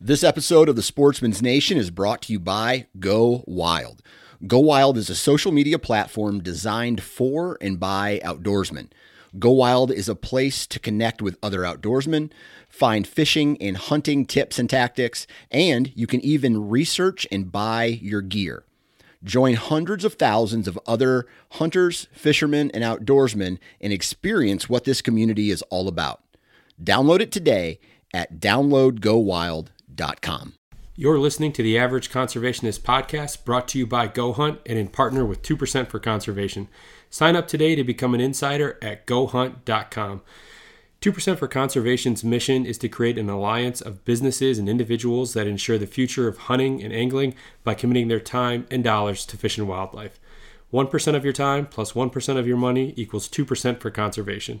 This episode of the Sportsman's Nation is brought to you by Go Wild. Go Wild is a social media platform designed for and by outdoorsmen. Go Wild is a place to connect with other outdoorsmen, find fishing and hunting tips and tactics, and you can even research and buy your gear. Join hundreds of thousands of other hunters, fishermen, and outdoorsmen and experience what this community is all about. Download it today at downloadgowild.com. You're listening to the Average Conservationist podcast brought to you by Go Hunt and in partner with 2% for Conservation. Sign up today to become an insider at gohunt.com. 2% for Conservation's mission is to create an alliance of businesses and individuals that ensure the future of hunting and angling by committing their time and dollars to fish and wildlife. 1% of your time plus 1 of your money equals 2% for conservation.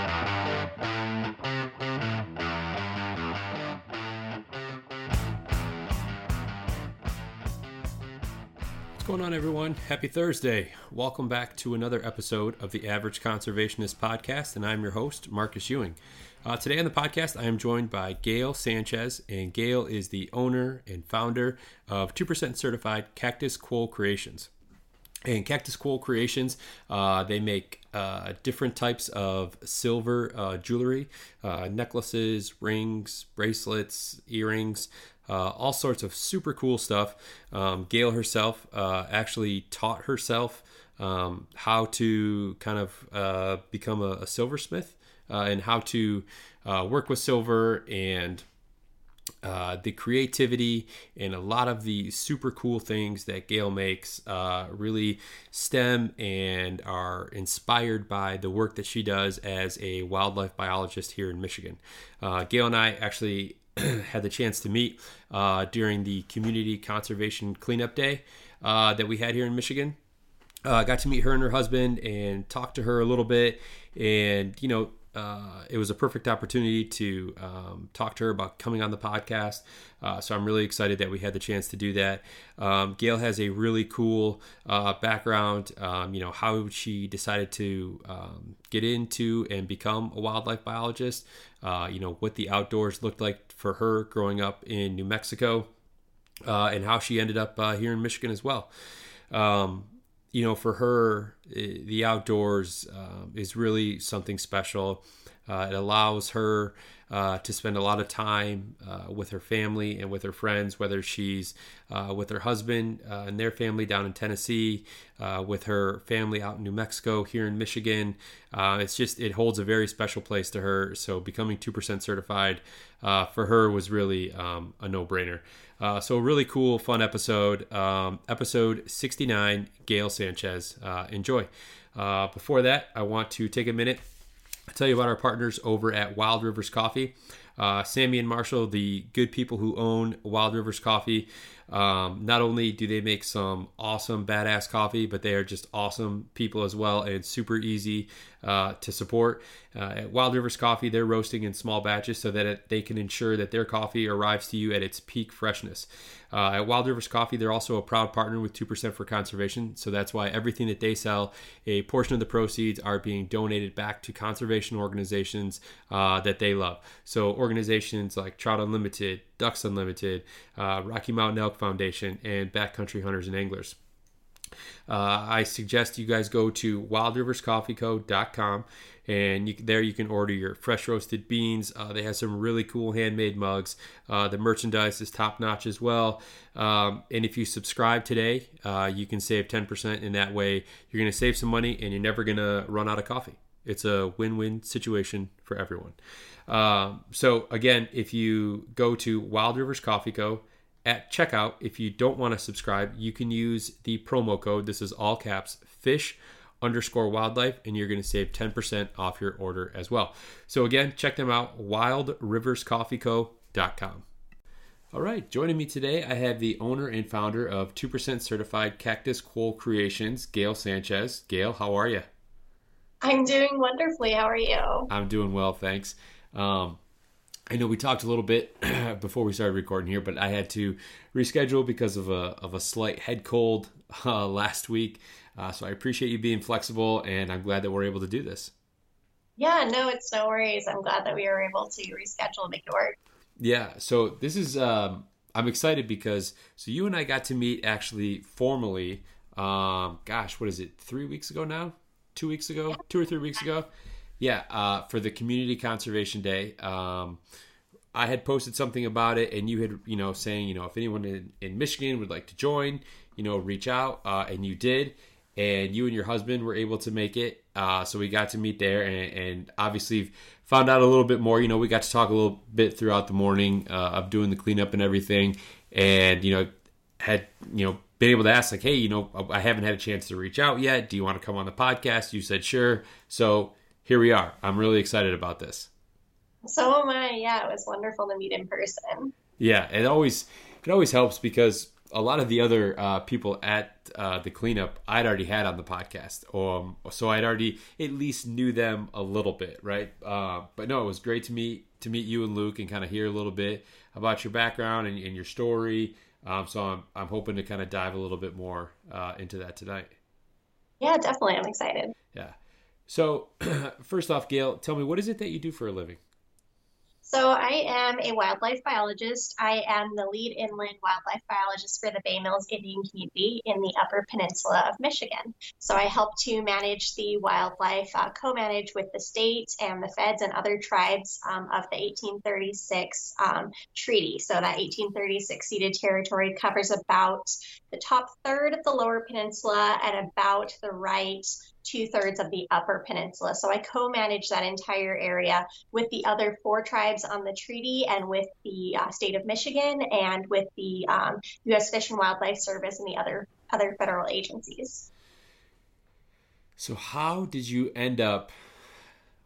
What's going on, everyone? Happy Thursday. Welcome back to another episode of the Average Conservationist Podcast, and I'm your host, Marcus Ewing. Uh, today on the podcast, I am joined by Gael Sanchez, and Gael is the owner and founder of 2% Certified Cactus Quoll Creations. And Cactus Quoll Creations, uh, they make uh, different types of silver uh, jewelry, uh, necklaces, rings, bracelets, earrings, uh, all sorts of super cool stuff. Um, Gael herself actually taught herself um, how to kind of become a, a silversmith uh, and how to uh, work with silver and uh, the creativity and a lot of the super cool things that Gael makes uh, really stem and are inspired by the work that she does as a wildlife biologist here in Michigan. Uh, Gael and I actually had the chance to meet uh, during the Community Conservation Cleanup Day uh, that we had here in Michigan. I got to meet her and her husband and talk to her a little bit and, you know, uh, it was a perfect opportunity to um, talk to her about coming on the podcast. Uh, so I'm really excited that we had the chance to do that. Um, Gail has a really cool uh, background. Um, you know how she decided to um, get into and become a wildlife biologist. Uh, you know what the outdoors looked like for her growing up in New Mexico, uh, and how she ended up uh, here in Michigan as well. Um, you know, for her, eh, the outdoors um, is really something special. Uh, it allows her uh, to spend a lot of time uh, with her family and with her friends, whether she's uh, with her husband uh, and their family down in Tennessee, uh, with her family out in New Mexico, here in Michigan. it's just, it holds a very special place to her. So becoming 2% certified for her was really um, a no brainer. Uh, so a really cool, fun episode. Um, episode 69, Gael Sanchez. Uh, enjoy. Uh, before that, I want to take a minute to tell you about our partners over at Wild Rivers Coffee. Uh, Sammy and Marshall, the good people who own Wild Rivers Coffee, um, not only do they make some awesome, badass coffee, but they are just awesome people as well and super easy uh, to support. Uh, at Wild Rivers Coffee, they're roasting in small batches so that it, they can ensure that their coffee arrives to you at its peak freshness. Uh, at Wild Rivers Coffee, they're also a proud partner with 2% for Conservation. So that's why everything that they sell, a portion of the proceeds are being donated back to conservation organizations uh, that they love. So organizations like Trout Unlimited, Ducks Unlimited, uh, Rocky Mountain Elk Foundation, and Backcountry Hunters and Anglers. Uh, I suggest you guys go to wildriverscoffeeco.com and you, there you can order your fresh roasted beans. Uh, they have some really cool handmade mugs. Uh, the merchandise is top notch as well. Um, and if you subscribe today, uh, you can save 10%. In that way, you're going to save some money and you're never going to run out of coffee. It's a win-win situation for everyone. Um, so again, if you go to Wild Rivers Coffee Co. at checkout, if you don't want to subscribe, you can use the promo code. This is all caps fish underscore wildlife, and you're going to save 10% off your order as well. So again, check them out, wildriverscoffeeco.com. All right, joining me today, I have the owner and founder of 2% Certified Cactus Quoll Creations, Gael Sanchez. Gael, how are you? I'm doing wonderfully. How are you? I'm doing well, thanks. Um, I know we talked a little bit before we started recording here, but I had to reschedule because of a of a slight head cold uh, last week. Uh, so I appreciate you being flexible, and I'm glad that we're able to do this. Yeah, no, it's no worries. I'm glad that we were able to reschedule and make it work. Yeah, so this is um, I'm excited because so you and I got to meet actually formally. Um, gosh, what is it? Three weeks ago now? Two weeks ago? Two or three weeks ago? Yeah, uh, for the Community Conservation Day. Um, I had posted something about it, and you had, you know, saying, you know, if anyone in, in Michigan would like to join, you know, reach out, uh, and you did, and you and your husband were able to make it. Uh, so we got to meet there, and, and, obviously found out a little bit more. You know, we got to talk a little bit throughout the morning uh, of doing the cleanup and everything, and you know, had you know been able to ask like, hey, you know, I haven't had a chance to reach out yet. Do you want to come on the podcast? You said sure. So here we are. I'm really excited about this. So am I. Yeah, it was wonderful to meet in person. Yeah, it always it always helps because a lot of the other uh, people at uh, the cleanup I'd already had on the podcast, um, so I'd already at least knew them a little bit, right? Uh, but no, it was great to meet to meet you and Luke and kind of hear a little bit about your background and, and your story. Um, so I'm I'm hoping to kind of dive a little bit more uh, into that tonight. Yeah, definitely. I'm excited. Yeah. So, first off, Gael, tell me what is it that you do for a living? So I am a wildlife biologist. I am the lead inland wildlife biologist for the Bay Mills Indian Community in the Upper Peninsula of Michigan. So I help to manage the wildlife, uh, co-manage with the state and the feds and other tribes um, of the 1836 um, treaty. So that 1836 ceded territory covers about the top third of the Lower Peninsula and about the right two thirds of the upper peninsula. So I co manage that entire area with the other four tribes on the treaty and with the uh, state of Michigan and with the um, U.S. Fish and Wildlife Service and the other, other federal agencies. So, how did you end up?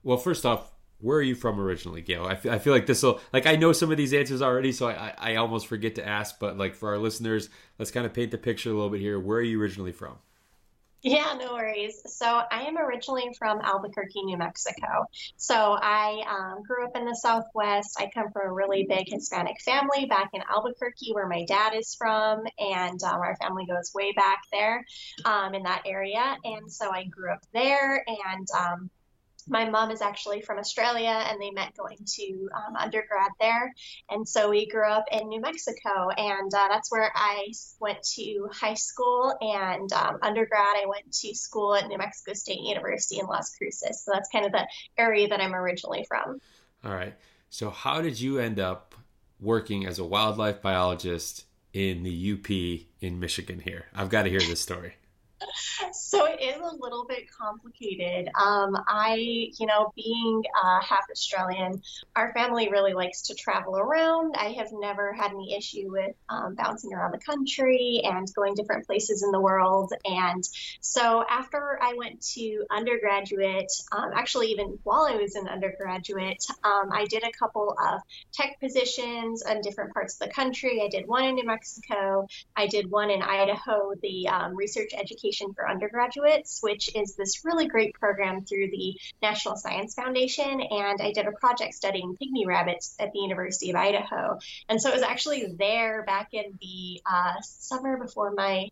Well, first off, where are you from originally, Gael? I feel, I feel like this will, like, I know some of these answers already, so I, I almost forget to ask, but like for our listeners, let's kind of paint the picture a little bit here. Where are you originally from? Yeah, no worries. So I am originally from Albuquerque, New Mexico. So I um, grew up in the Southwest. I come from a really big Hispanic family back in Albuquerque, where my dad is from, and um, our family goes way back there um, in that area. And so I grew up there, and um, my mom is actually from Australia and they met going to um, undergrad there. And so we grew up in New Mexico, and uh, that's where I went to high school. And um, undergrad, I went to school at New Mexico State University in Las Cruces. So that's kind of the area that I'm originally from. All right. So, how did you end up working as a wildlife biologist in the UP in Michigan here? I've got to hear this story so it is a little bit complicated. Um, I, you know, being uh, half Australian, our family really likes to travel around. I have never had any issue with um, bouncing around the country and going different places in the world. And so after I went to undergraduate, um, actually, even while I was an undergraduate, um, I did a couple of tech positions in different parts of the country. I did one in New Mexico, I did one in Idaho, the um, research education for undergraduates, which is this really great program through the National Science Foundation. And I did a project studying pygmy rabbits at the University of Idaho. And so it was actually there back in the uh, summer before my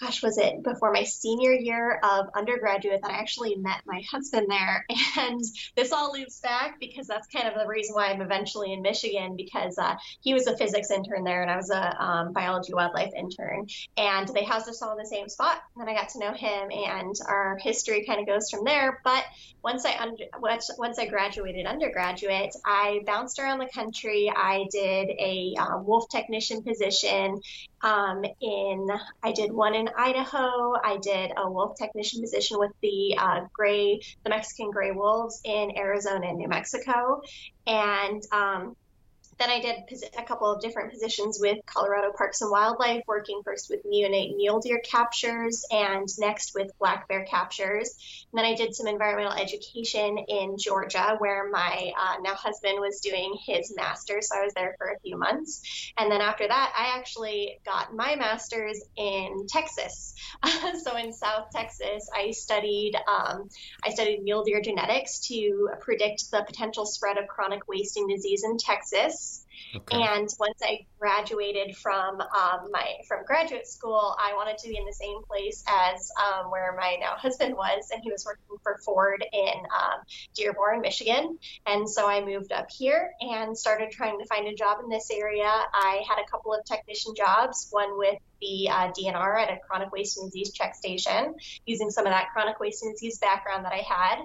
gosh, was it before my senior year of undergraduate that I actually met my husband there. And this all loops back because that's kind of the reason why I'm eventually in Michigan because uh, he was a physics intern there and I was a um, biology wildlife intern. And they housed us all in the same spot. And then I got to know him and our history kind of goes from there. But once I under, once, I graduated undergraduate, I bounced around the country. I did a uh, wolf technician position um, in I did one in Idaho. I did a wolf technician position with the uh, gray, the Mexican gray wolves in Arizona and New Mexico. And um, then I did a couple of different positions with Colorado Parks and Wildlife, working first with neonate mule deer captures and next with black bear captures. And then I did some environmental education in Georgia, where my uh, now husband was doing his master's. So I was there for a few months. And then after that, I actually got my master's in Texas. so in South Texas, I studied um, I studied mule deer genetics to predict the potential spread of chronic wasting disease in Texas. Okay. And once I graduated from um, my from graduate school, I wanted to be in the same place as um, where my now husband was, and he was working for Ford in um, Dearborn, Michigan. And so I moved up here and started trying to find a job in this area. I had a couple of technician jobs, one with the uh, DNR at a chronic wasting disease check station, using some of that chronic wasting disease background that I had.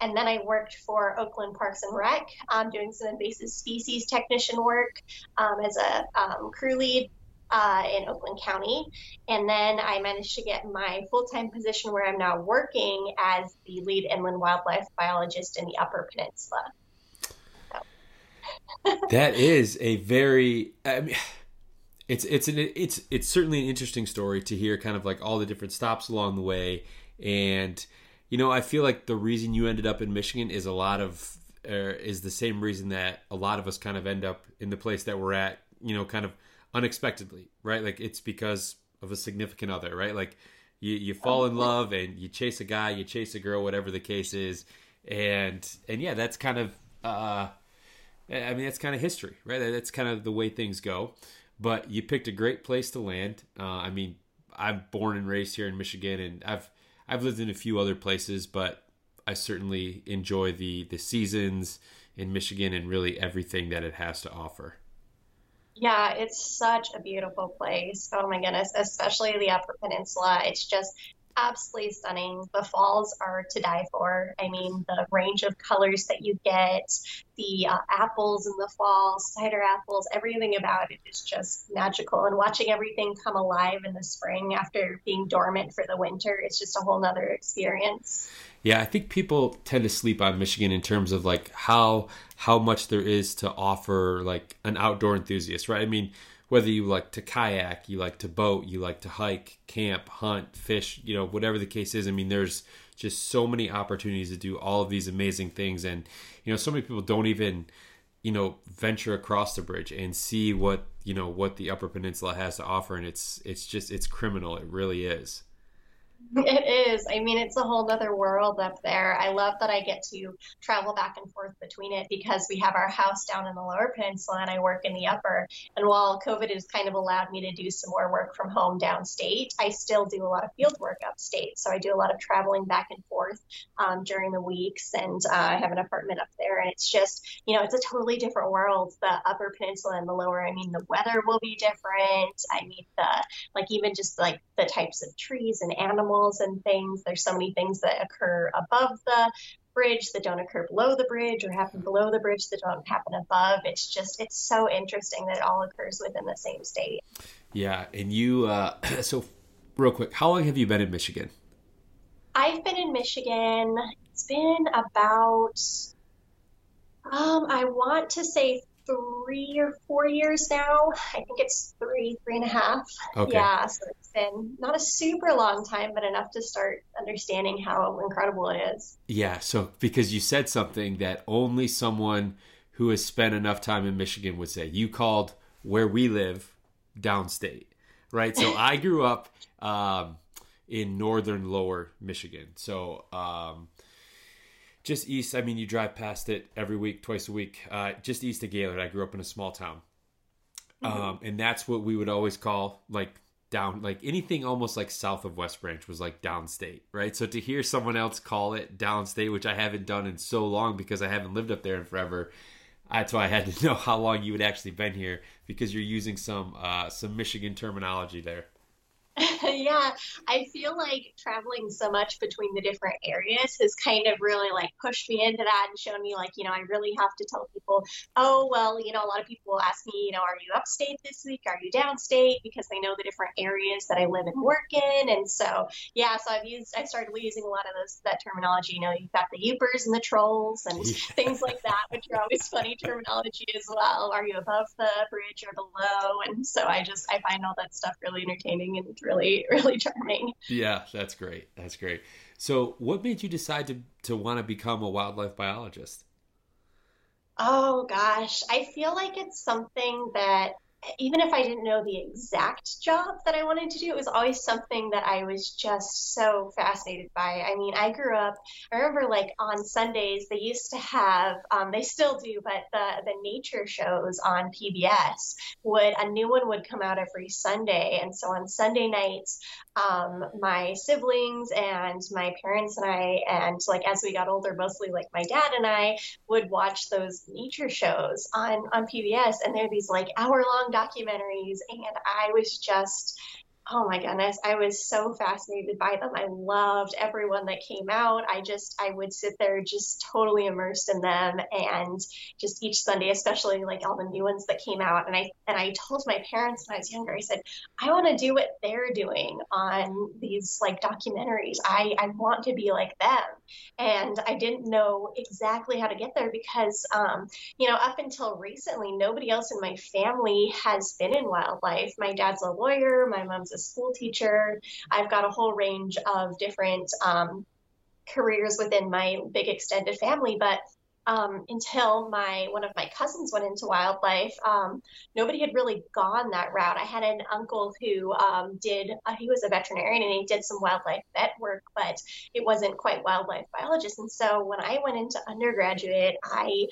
And then I worked for Oakland Parks and Rec, um, doing some invasive species technician work um, as a um, crew lead uh, in Oakland County. And then I managed to get my full time position where I'm now working as the lead inland wildlife biologist in the Upper Peninsula. that is a very. I mean, it's it's an it's it's certainly an interesting story to hear kind of like all the different stops along the way and you know, I feel like the reason you ended up in Michigan is a lot of uh, is the same reason that a lot of us kind of end up in the place that we're at. You know, kind of unexpectedly, right? Like it's because of a significant other, right? Like you you fall in love and you chase a guy, you chase a girl, whatever the case is, and and yeah, that's kind of. uh I mean, that's kind of history, right? That's kind of the way things go. But you picked a great place to land. Uh, I mean, I'm born and raised here in Michigan, and I've I've lived in a few other places, but I certainly enjoy the the seasons in Michigan and really everything that it has to offer. Yeah, it's such a beautiful place. Oh my goodness, especially the Upper Peninsula. It's just absolutely stunning. The falls are to die for. I mean, the range of colors that you get, the uh, apples in the fall, cider apples, everything about it is just magical. And watching everything come alive in the spring after being dormant for the winter, it's just a whole nother experience. Yeah, I think people tend to sleep on Michigan in terms of like how how much there is to offer like an outdoor enthusiast, right? I mean, whether you like to kayak, you like to boat, you like to hike, camp, hunt, fish, you know, whatever the case is. I mean, there's just so many opportunities to do all of these amazing things. And, you know, so many people don't even, you know, venture across the bridge and see what, you know, what the Upper Peninsula has to offer. And it's, it's just, it's criminal. It really is. It is. I mean, it's a whole other world up there. I love that I get to travel back and forth between it because we have our house down in the lower peninsula and I work in the upper. And while COVID has kind of allowed me to do some more work from home downstate, I still do a lot of field work upstate. So I do a lot of traveling back and forth um, during the weeks. And uh, I have an apartment up there. And it's just, you know, it's a totally different world. The upper peninsula and the lower, I mean, the weather will be different. I mean, the, like, even just like the types of trees and animals and things. There's so many things that occur above the bridge that don't occur below the bridge or happen below the bridge that don't happen above. It's just, it's so interesting that it all occurs within the same state. Yeah. And you, uh, so real quick, how long have you been in Michigan? I've been in Michigan. It's been about, um, I want to say three or four years now. I think it's three, three and a half. Okay. Yeah, so it's been not a super long time, but enough to start understanding how incredible it is. Yeah, so because you said something that only someone who has spent enough time in Michigan would say. You called where we live downstate, right? So I grew up um, in northern lower Michigan. So, um, just east. I mean, you drive past it every week, twice a week. Uh, just east of Gaylord. I grew up in a small town, mm-hmm. um, and that's what we would always call like down, like anything almost like south of West Branch was like downstate, right? So to hear someone else call it downstate, which I haven't done in so long because I haven't lived up there in forever. That's why I had to know how long you had actually been here because you're using some uh, some Michigan terminology there. Yeah, I feel like traveling so much between the different areas has kind of really like pushed me into that and shown me like, you know, I really have to tell people, oh, well, you know, a lot of people will ask me, you know, are you upstate this week? Are you downstate? Because they know the different areas that I live and work in. And so, yeah, so I've used, I started using a lot of those, that terminology. You know, you've got the Yoopers and the trolls and things like that, which are always funny terminology as well. Are you above the bridge or below? And so I just, I find all that stuff really entertaining and really, really really charming. Yeah, that's great. That's great. So, what made you decide to, to want to become a wildlife biologist? Oh gosh, I feel like it's something that even if I didn't know the exact job that I wanted to do, it was always something that I was just so fascinated by. I mean, I grew up, I remember like on Sundays, they used to have, um, they still do, but the, the nature shows on PBS would, a new one would come out every Sunday. And so on Sunday nights, um, my siblings and my parents and I, and like as we got older, mostly like my dad and I would watch those nature shows on, on PBS. And they're these like hour long documentaries, and I was just oh my goodness, I was so fascinated by them. I loved everyone that came out. I just, I would sit there just totally immersed in them. And just each Sunday, especially like all the new ones that came out. And I, and I told my parents when I was younger, I said, I want to do what they're doing on these like documentaries. I, I want to be like them. And I didn't know exactly how to get there because, um, you know, up until recently, nobody else in my family has been in wildlife. My dad's a lawyer, my mom's a school teacher. I've got a whole range of different um, careers within my big extended family, but um, until my one of my cousins went into wildlife, um, nobody had really gone that route. I had an uncle who um, did uh, he was a veterinarian and he did some wildlife vet work, but it wasn't quite wildlife biologist. And so when I went into undergraduate, I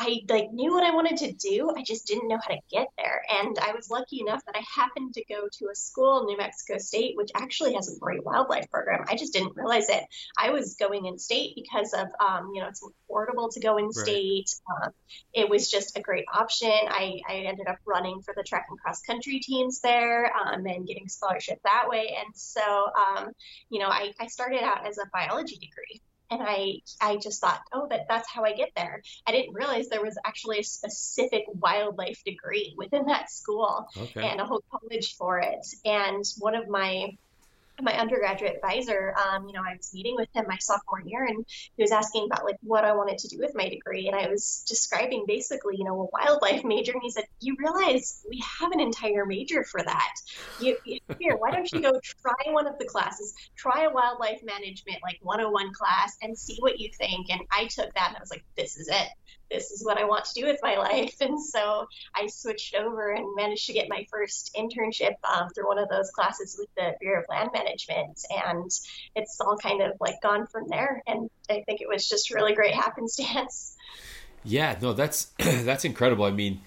I like knew what I wanted to do. I just didn't know how to get there. And I was lucky enough that I happened to go to a school, New Mexico State, which actually has a great wildlife program. I just didn't realize it. I was going in state because of, um, you know, it's affordable to go in state. Right. Um, it was just a great option. I, I ended up running for the track and cross country teams there um, and getting scholarship that way. And so, um, you know, I, I started out as a biology degree and I I just thought, oh, that that's how I get there. I didn't realize there was actually a specific wildlife degree within that school okay. and a whole college for it. And one of my my undergraduate advisor, um, you know, I was meeting with him my sophomore year, and he was asking about like what I wanted to do with my degree, and I was describing basically, you know, a wildlife major, and he said, "You realize we have an entire major for that. You, here, why don't you go try one of the classes, try a wildlife management like 101 class, and see what you think." And I took that, and I was like, "This is it this is what I want to do with my life. And so I switched over and managed to get my first internship um, through one of those classes with the Bureau of Land Management. And it's all kind of like gone from there. And I think it was just really great happenstance. Yeah, no, that's that's incredible. I mean,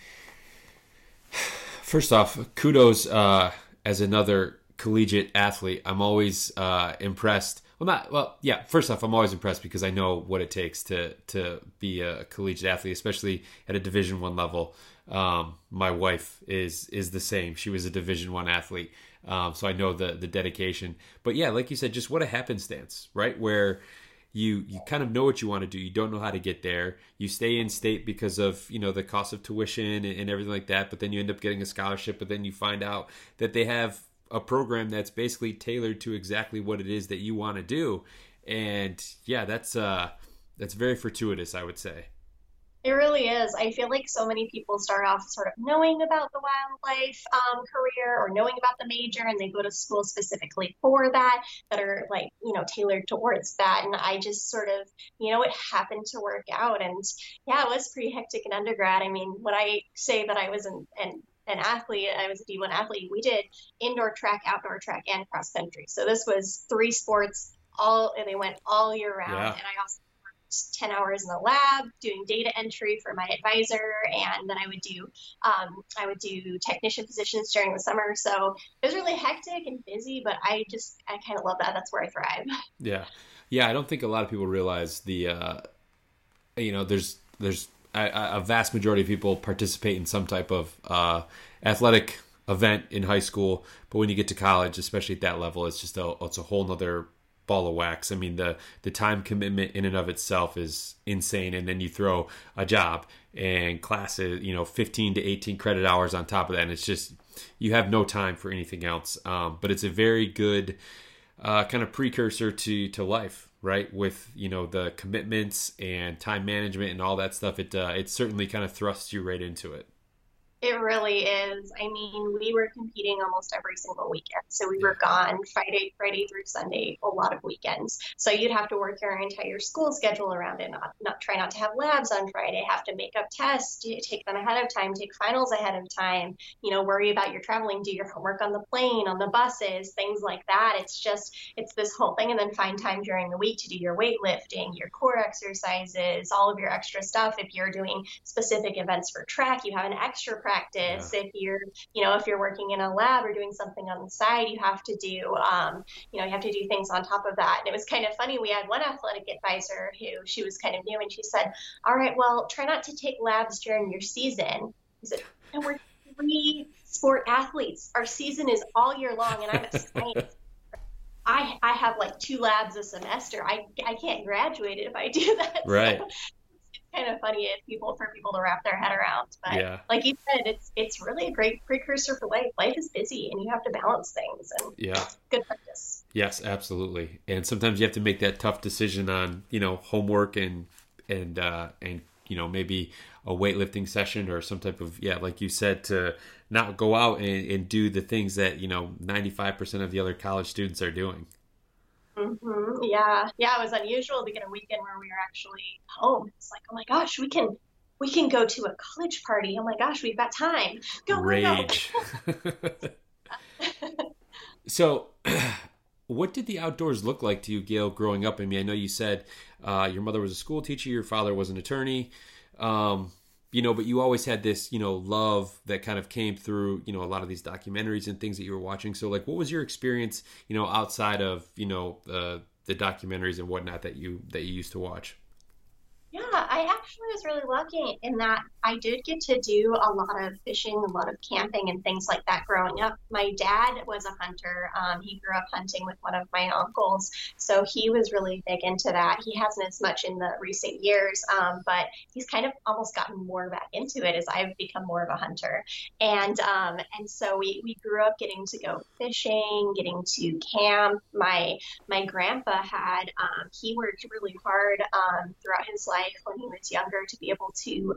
first off, kudos uh, as another collegiate athlete. I'm always uh, impressed well not well yeah first off i'm always impressed because i know what it takes to to be a collegiate athlete especially at a division one level. Um, my wife is is the same. She was a division one athlete. Um, so i know the the dedication. But yeah like you said just what a happenstance right? Where you you kind of know what you want to do. You don't know how to get there. You stay in state because of you know the cost of tuition and, and everything like that but then you end up getting a scholarship but then you find out that they have a program that's basically tailored to exactly what it is that you want to do. And yeah, that's uh that's very fortuitous, I would say. It really is. I feel like so many people start off sort of knowing about the wildlife um, career or knowing about the major, and they go to school specifically for that, that are like, you know, tailored towards that. And I just sort of, you know, it happened to work out. And yeah, it was pretty hectic in undergrad. I mean, when I say that I was an, an an athlete, I was a D1 athlete, we did indoor track, outdoor track, and cross country. So this was three sports all, and they went all year round. Yeah. And I also worked 10 hours in the lab doing data entry for my advisor. And then I would do, um, I would do technician positions during the summer. So it was really hectic and busy, but I just, I kind of love that. That's where I thrive. Yeah. Yeah. I don't think a lot of people realize the, uh, you know, there's, there's a, vast majority of people participate in some type of uh, athletic event in high school, but when you get to college, especially at that level, it's just a it's a whole nother ball of wax. I mean, the the time commitment in and of itself is insane, and then you throw a job and classes, you know, 15 to 18 credit hours on top of that, and it's just you have no time for anything else. Um, but it's a very good uh, kind of precursor to to life, right? With you know the commitments and time management and all that stuff. It uh, it certainly kind of thrusts you right into it. It really is. I mean, we were competing almost every single weekend. So we were gone Friday, Friday through Sunday, a lot of weekends. So you'd have to work your entire school schedule around it. Not, not try not to have labs on Friday. Have to make up tests. Take them ahead of time. Take finals ahead of time. You know, worry about your traveling. Do your homework on the plane, on the buses, things like that. It's just it's this whole thing, and then find time during the week to do your weightlifting, your core exercises, all of your extra stuff. If you're doing specific events for track, you have an extra practice. Yeah. If you're, you know, if you're working in a lab or doing something on the side, you have to do, um, you know, you have to do things on top of that. And it was kind of funny. We had one athletic advisor who she was kind of new, and she said, "All right, well, try not to take labs during your season." He said, "And we're three sport athletes. Our season is all year long, and I'm a science." I, I have like two labs a semester. I, I can't graduate if I do that. Right. So kind of funny if people for people to wrap their head around. But yeah. like you said, it's it's really a great precursor for life. Life is busy and you have to balance things and yeah. good practice. Yes, absolutely. And sometimes you have to make that tough decision on, you know, homework and and uh and you know, maybe a weightlifting session or some type of yeah, like you said, to not go out and, and do the things that, you know, ninety five percent of the other college students are doing. Mm-hmm. Yeah, yeah, it was unusual to get a weekend where we were actually home. It's like, oh my gosh, we can we can go to a college party. Oh my gosh, we've got time. Go rage. so, what did the outdoors look like to you, Gael, growing up? I mean, I know you said uh, your mother was a school teacher, your father was an attorney. Um, you know, but you always had this, you know, love that kind of came through, you know, a lot of these documentaries and things that you were watching. So, like, what was your experience, you know, outside of, you know, the the documentaries and whatnot that you that you used to watch? Yeah, I actually was really lucky in that I did get to do a lot of fishing, a lot of camping, and things like that growing up. My dad was a hunter. Um, he grew up hunting with one of my uncles, so he was really big into that. He hasn't as much in the recent years, um, but he's kind of almost gotten more back into it as I've become more of a hunter. And um, and so we, we grew up getting to go fishing, getting to camp. My my grandpa had um, he worked really hard um, throughout his life life when he was younger to be able to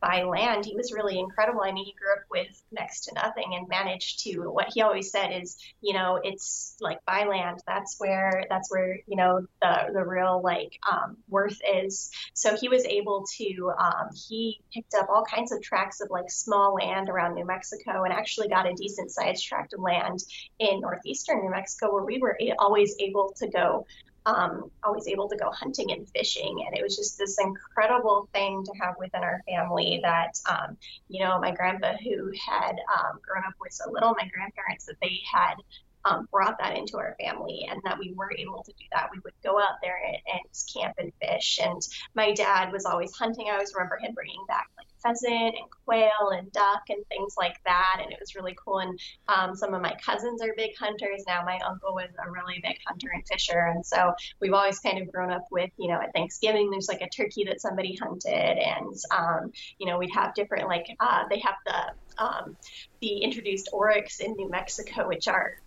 buy land. He was really incredible. I mean, he grew up with next to nothing and managed to. What he always said is, you know, it's like buy land. That's where that's where you know the the real like um, worth is. So he was able to. Um, he picked up all kinds of tracts of like small land around New Mexico and actually got a decent sized tract of land in northeastern New Mexico where we were always able to go um, always able to go hunting and fishing. And it was just this incredible thing to have within our family that, um, you know, my grandpa, who had um, grown up with so little, my grandparents, that they had um, brought that into our family and that we were able to do that. We would go out there and, and camp and fish. And my dad was always hunting. I always remember him bringing back like pheasant and quail and duck and things like that. And it was really cool. And um, some of my cousins are big hunters now. My uncle was a really big hunter and fisher. And so we've always kind of grown up with, you know, at Thanksgiving, there's like a turkey that somebody hunted. And, um, you know, we'd have different, like, uh, they have the, um, the introduced oryx in New Mexico, which are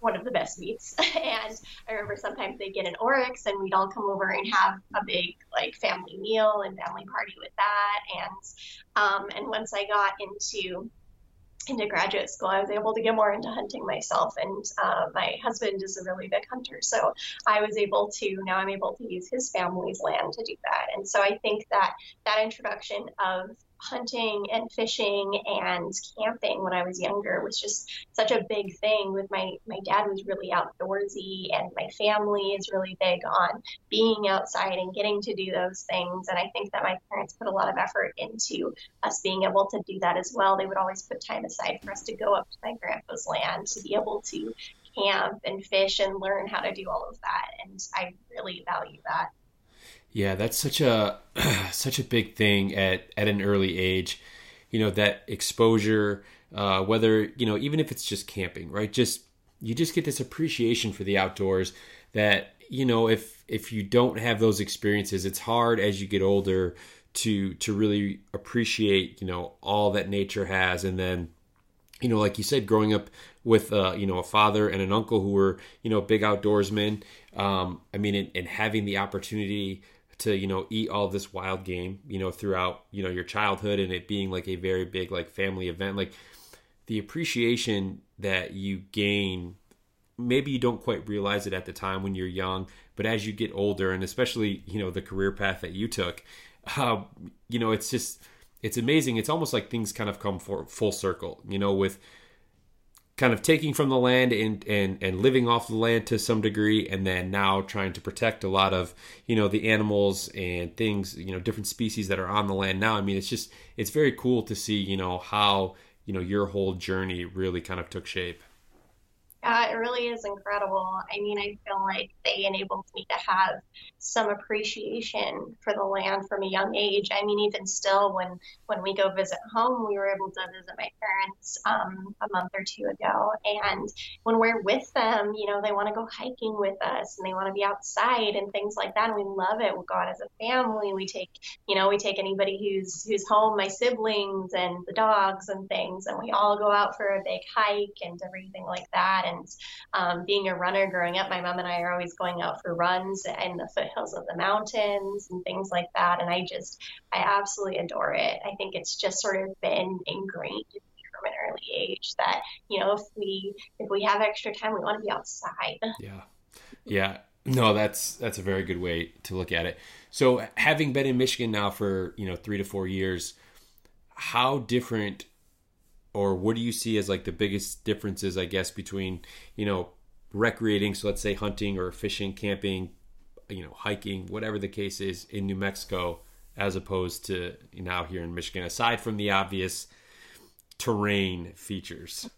one of the best meats. and I remember sometimes they'd get an oryx and we'd all come over and have a big like family meal and family party with that. And um, and once I got into into graduate school, I was able to get more into hunting myself. And uh, my husband is a really big hunter. So I was able to, now I'm able to use his family's land to do that. And so I think that that introduction of hunting and fishing and camping when I was younger was just such a big thing with my my dad was really outdoorsy and my family is really big on being outside and getting to do those things and I think that my parents put a lot of effort into us being able to do that as well. They would always put time aside for us to go up to my grandpa's land to be able to camp and fish and learn how to do all of that and I really value that. Yeah, that's such a such a big thing at at an early age. You know that exposure uh, whether you know even if it's just camping, right? Just you just get this appreciation for the outdoors that you know if if you don't have those experiences, it's hard as you get older to to really appreciate you know all that nature has, and then you know like you said, growing up with uh, you know a father and an uncle who were you know big outdoorsmen. Um, I mean, and, and having the opportunity to you know eat all this wild game you know throughout you know your childhood and it being like a very big like family event like the appreciation that you gain maybe you don't quite realize it at the time when you're young but as you get older and especially you know the career path that you took uh, you know it's just it's amazing. It's almost like things kind of come for full circle you know with kind of taking from the land and, and and living off the land to some degree and then now trying to protect a lot of you know the animals and things you know different species that are on the land now. I mean it's just it's very cool to see you know how you know your whole journey really kind of took shape uh, it really is incredible. I mean, I feel like they enabled me to have some appreciation for the land from a young age. I mean, even still, when when we go visit home, we were able to visit my parents um, a month or two ago, and when we're with them, you know, they want to go hiking with us and they want to be outside and things like that. And we love it. We go out as a family. We take, you know, we take anybody who's who's home, my siblings and the dogs and things, and we all go out for a big hike and everything like that. And um, being a runner growing up, my mom and I are always going out for runs in the foothills of the mountains and things like that. And I just, I absolutely adore it. I think it's just sort of been ingrained from an early age that you know if we if we have extra time we want to be outside yeah yeah no that's that's a very good way to look at it so having been in michigan now for you know three to four years how different or what do you see as like the biggest differences i guess between you know recreating so let's say hunting or fishing camping you know hiking whatever the case is in new mexico as opposed to now here in michigan aside from the obvious terrain features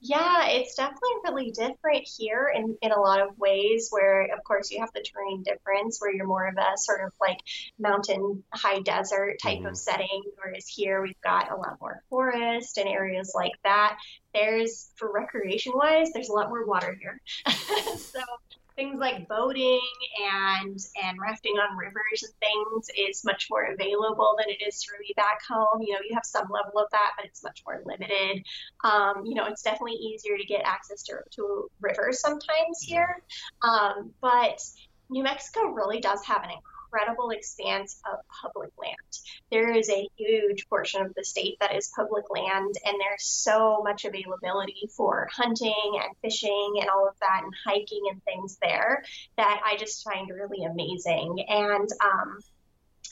yeah, it's definitely really different here in, in a lot of ways, where, of course, you have the terrain difference where you're more of a sort of like mountain, high desert type mm-hmm. of setting, whereas here we've got a lot more forest and areas like that. There's, for recreation wise, there's a lot more water here. so things like boating and and rafting on rivers and things is much more available than it is for me back home. You know, you have some level of that, but it's much more limited. Um, you know, it's definitely easier to get access to, to rivers sometimes here, um, but New Mexico really does have an incredible expanse of public land. There is a huge portion of the state that is public land, and there's so much availability for hunting and fishing and all of that, and hiking and things there that I just find really amazing. And um,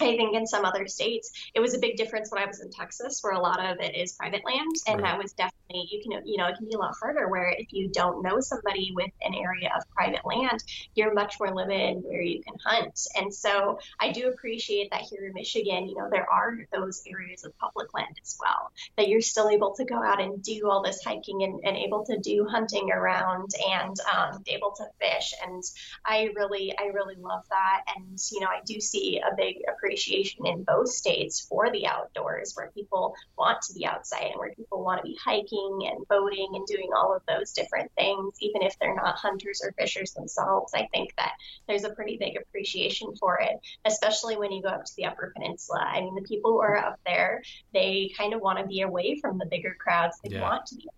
I think in some other states, it was a big difference when I was in Texas, where a lot of it is private land, and right. that was definitely you can you know it can be a lot harder where if you don't know somebody with an area of private land, you're much more limited where you can hunt. And so I do appreciate that here in Michigan, you know, there are those areas of public land as well that you're still able to go out and do all this hiking and, and able to do hunting around and um, able to fish. And I really I really love that, and you know I do see a big appreciation appreciation in both states for the outdoors, where people want to be outside and where people want to be hiking and boating and doing all of those different things, even if they're not hunters or fishers themselves. I think that there's a pretty big appreciation for it, especially when you go up to the Upper Peninsula. I mean, the people who are up there, they kind of want to be away from the bigger crowds. They yeah. want to be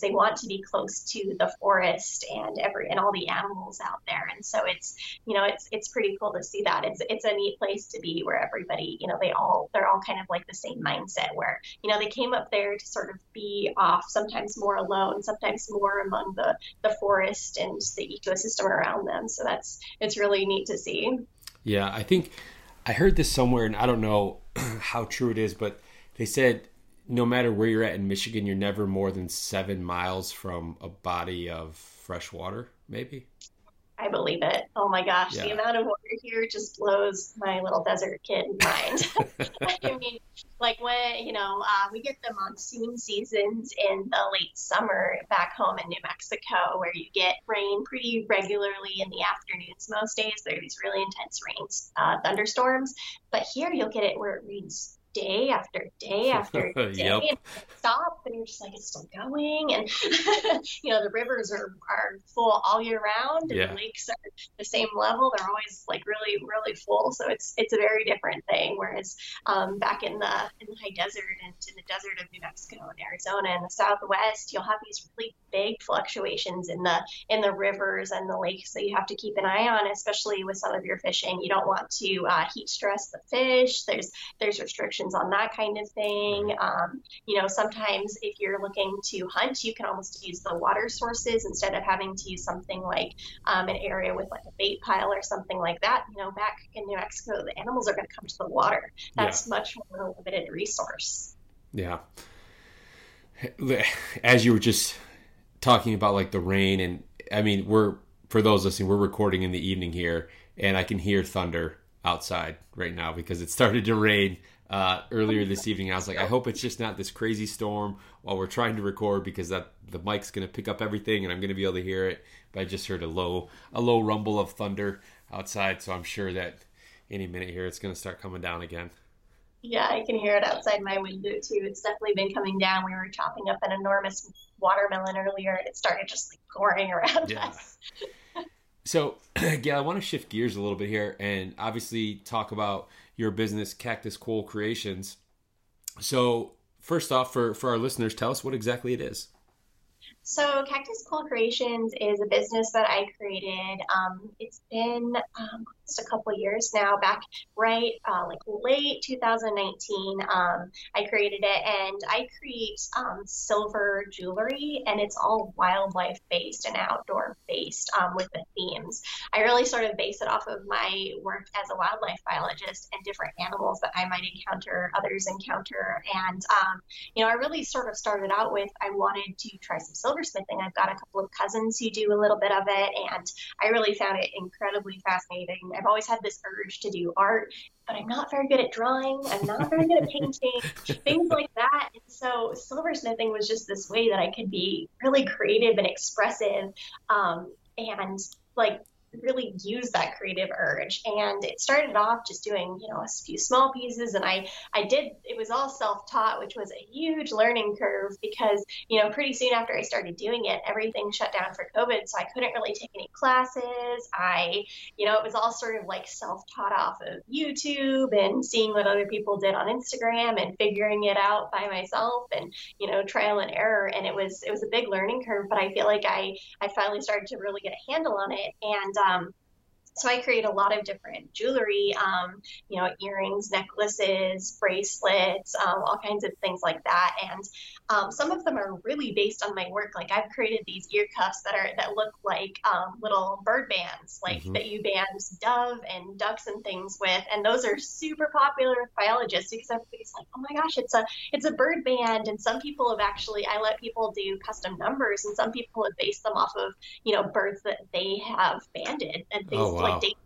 They want to be close to the forest and every and all the animals out there. And so it's you know it's it's pretty cool to see that. It's it's a neat place to be where everybody you know they all they're all kind of like the same mindset where you know they came up there to sort of be off sometimes more alone, sometimes more among the the forest and the ecosystem around them. So that's it's really neat to see. Yeah, I think I heard this somewhere, and I don't know how true it is, but they said no matter where you're at in Michigan, you're never more than seven miles from a body of fresh water, maybe. I believe it. Oh my gosh, yeah. the amount of water here just blows my little desert kid mind. I mean, like when you know uh, we get the monsoon seasons in the late summer back home in New Mexico, where you get rain pretty regularly in the afternoons most days. There are these really intense rains, uh, thunderstorms, but here you'll get it where it rains day after day after day yep. and stop and you're just like it's still going and you know the rivers are, are full all year round and Yeah. the lakes are the same level they're always like really really full so it's it's a very different thing whereas um, back in the in the high desert and in the desert of New Mexico and Arizona and the Southwest you'll have these really big fluctuations in the in the rivers and the lakes that you have to keep an eye on especially with some of your fishing you don't want to uh, heat stress the fish there's there's restrictions on that kind of thing. Um, you know, sometimes if you're looking to hunt, you can almost use the water sources instead of having to use something like um, an area with like a bait pile or something like that. You know, back in New Mexico, the animals are going to come to the water. That's much more limited resource. Yeah. As you were just talking about like the rain and I mean we're for those listening we're recording in the evening here and I can hear thunder outside right now because it started to rain uh, earlier this evening. I was like I hope it's just not this crazy storm while we're trying to record because that the mic's going to pick up everything and I'm going to be able to hear it. But I just heard a low a low rumble of thunder outside so I'm sure that any minute here it's going to start coming down again. Yeah, I can hear it outside my window too. It's definitely been coming down. We were chopping up an enormous watermelon earlier and it started just like pouring around Yeah. us. So, Gael, I want to shift gears a little bit here and obviously talk about your business, Cactus Quoll Creations. So, first off, for, for our listeners, tell us what exactly it is. So, Cactus Quoll Creations is a business that I created. Um, it's been um, almost a couple years now. Back right, uh, like late 2019, um, I created it, and I create um, silver jewelry, and it's all wildlife based and outdoor based um, with the themes. I really sort of base it off of my work as a wildlife biologist and different animals that I might encounter, others encounter, and um, you know, I really sort of started out with I wanted to try some silversmithing. I've got a couple of cousins who do a little bit of it, and I really found it incredibly fascinating. I've always had this urge to do art, but I'm not very good at drawing. I'm not very good at painting, things like that. And so silversmithing was just this way that I could be really creative and expressive, um, and like really use that creative urge. And it started off just doing you know a few small pieces. And i i did it was all self-taught which was a huge learning curve because you know pretty soon after i started doing it everything shut down for covid. So i couldn't really take any classes. I you know it was all sort of like self-taught off of youtube and seeing what other people did on instagram and figuring it out by myself and you know trial and error. And it was it was a big learning curve but i feel like i i finally started to really get a handle on it. And um, so I create a lot of different jewelry, um, you know, earrings, necklaces, bracelets, um, all kinds of things like that. And um, some of them are really based on my work. Like I've created these ear cuffs that are that look like um, little bird bands, like Mhm. that you band dove and ducks and things with. And those are super popular with biologists because everybody's like, oh my gosh, it's a it's a bird band. And some people have actually I let people do custom numbers, and some people have based them off of you know birds that they have banded and things Oh, wow. Like dates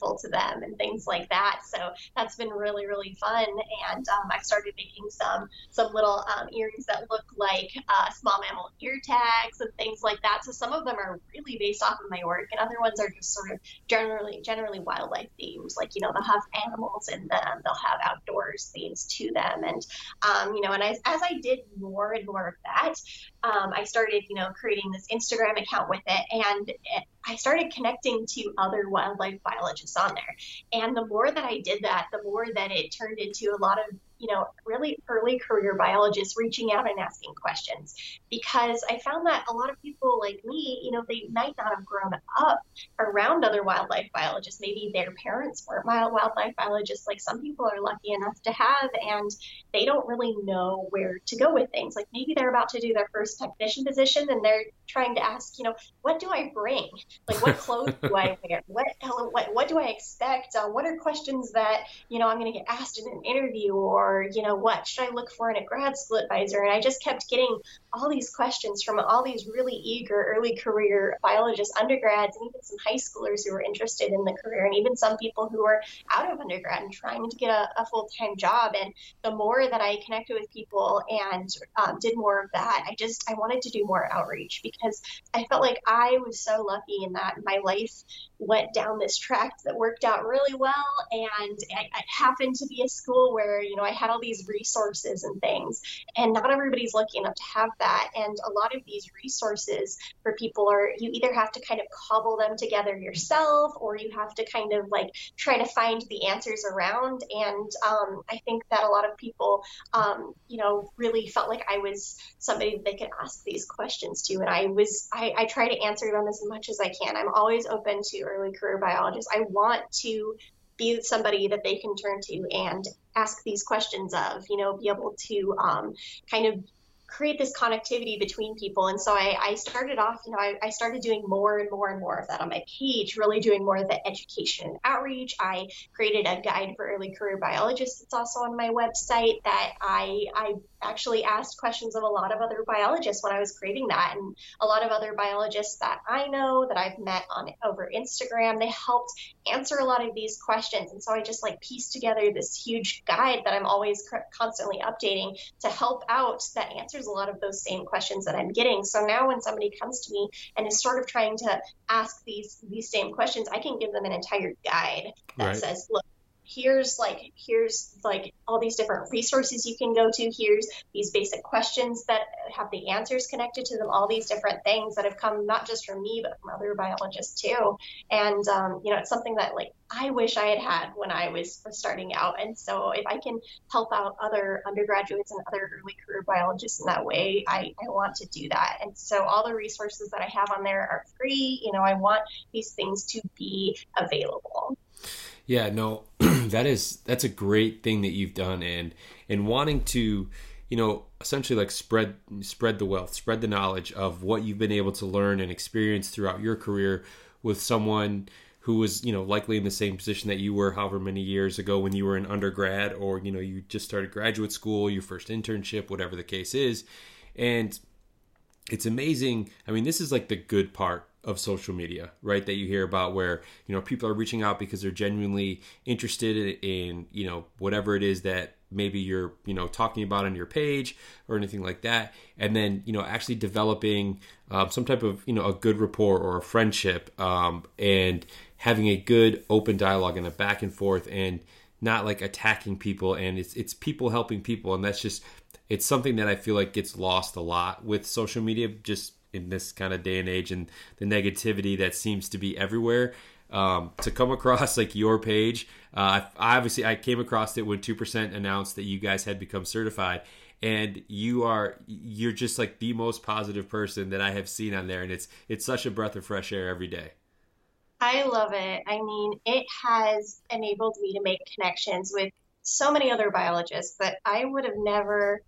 meaningful to them and things like that. So that's been really really fun. And um, I started making some some little um, earrings that look like uh, small mammal ear tags and things like that. So some of them are really based off of my work, and other ones are just sort of generally generally wildlife themes, like you know they'll have animals in them. They'll have outdoors themes to them, and um, you know, and I, as I did more and more of that, um, I started you know creating this Instagram account with it, and it, I started connecting to other wildlife biologists on there. And the more that I did that, the more that it turned into a lot of you know, really early career biologists reaching out and asking questions because I found that a lot of people like me, you know, they might not have grown up around other wildlife biologists. Maybe their parents weren't wildlife biologists, like some people are lucky enough to have, and they don't really know where to go with things. Like maybe they're about to do their first technician position and they're trying to ask, you know, what do I bring? Like what clothes do I wear? What what, what do I expect? Uh, what are questions that you know I'm going to get asked in an interview, or you know what should I look for in a grad school advisor? And I just kept getting all these questions from all these really eager early career biologists, undergrads, and even some high schoolers who were interested in the career, and even some people who were out of undergrad and trying to get a, a full time job. And the more that I connected with people and um, did more of that, I just I wanted to do more outreach because because I felt like I was so lucky in that my life went down this track that worked out really well. And I, I happened to be a school where, you know, I had all these resources and things. And not everybody's lucky enough to have that. And a lot of these resources for people are you either have to kind of cobble them together yourself or you have to kind of like try to find the answers around. And um, I think that a lot of people, um, you know, really felt like I was somebody that they could ask these questions to. And I was, I, I try to answer them as much as I can. I'm always open to early career biologists. I want to be somebody that they can turn to and ask these questions of, you know, be able to um, kind of create this connectivity between people. And so I, I started off, you know, I, I, started doing more and more and more of that on my page, really doing more of the education and outreach. I created a guide for early career biologists that's also on my website that I, I actually asked questions of a lot of other biologists when I was creating that. And a lot of other biologists that I know that I've met on over Instagram, they helped answer a lot of these questions. And so I just like pieced together this huge guide that I'm always constantly updating to help out that answers a lot of those same questions that I'm getting. So now when somebody comes to me and is sort of trying to ask these these same questions, I can give them an entire guide that right. says, look, here's like here's like all these different resources you can go to. Here's these basic questions that have the answers connected to them all these different things that have come not just from me but from other biologists too. And um, you know it's something that like i wish i had had when i was starting out. And so if i can help out other undergraduates and other early career biologists in that way i, I want to do that. And so all the resources that i have on there are free. You know i want these things to be available yeah, no, that is that's a great thing that you've done, and and wanting to, you know, essentially like spread spread the wealth, spread the knowledge of what you've been able to learn and experience throughout your career with someone who was you know likely in the same position that you were however many years ago when you were in undergrad or you know you just started graduate school your first internship whatever the case is. And it's amazing i mean this is like the good part of social media, right? That you hear about where, you know, people are reaching out because they're genuinely interested in, in, you know, whatever it is that maybe you're, you know, talking about on your page or anything like that. And then, you know, actually developing um, some type of, you know, a good rapport or a friendship um, and having a good open dialogue and a back and forth and not like attacking people. And it's, it's people helping people. And that's just, it's something that I feel like gets lost a lot with social media, just in this kind of day and age and the negativity that seems to be everywhere um, to come across like your page uh, I, obviously i came across it when 2% announced that you guys had become certified and you are you're just like the most positive person that i have seen on there and it's it's such a breath of fresh air every day i love it i mean it has enabled me to make connections with so many other biologists that i would have never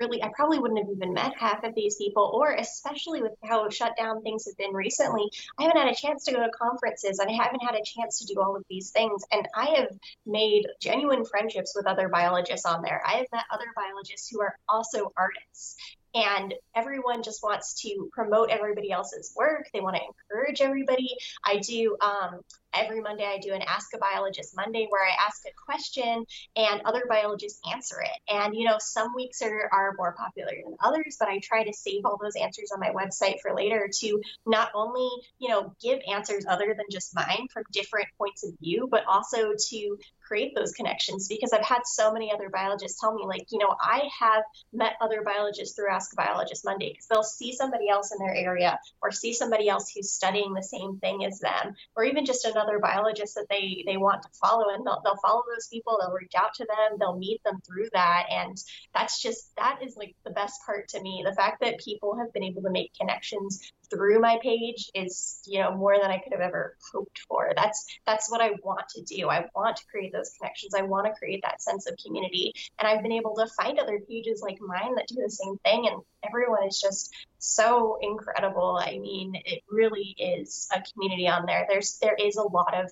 really, I probably wouldn't have even met half of these people, or especially with how shut down things have been recently, I haven't had a chance to go to conferences and I haven't had a chance to do all of these things. And I have made genuine friendships with other biologists on there. I have met other biologists who are also artists and everyone just wants to promote everybody else's work. They want to encourage everybody. I do um, every Monday, I do an Ask a Biologist Monday where I ask a question and other biologists answer it. And, you know, some weeks are, are more popular than others, but I try to save all those answers on my website for later to not only, you know, give answers other than just mine from different points of view, but also to create those connections because I've had so many other biologists tell me, like, you know, I have met other biologists through Ask a Biologist Monday because they'll see somebody else in their area or see somebody else who's studying the same thing as them, or even just another biologist that they they want to follow, and they'll they'll follow those people, they'll reach out to them, they'll meet them through that, and that's just that is like the best part to me. The fact that people have been able to make connections through my page is you know more than I could have ever hoped for. That's that's what I want to do. I want to create those connections. I want to create that sense of community, and I've been able to find other pages like mine that do the same thing, and everyone is just so incredible. I mean, it really is a community on there. There's there is a lot of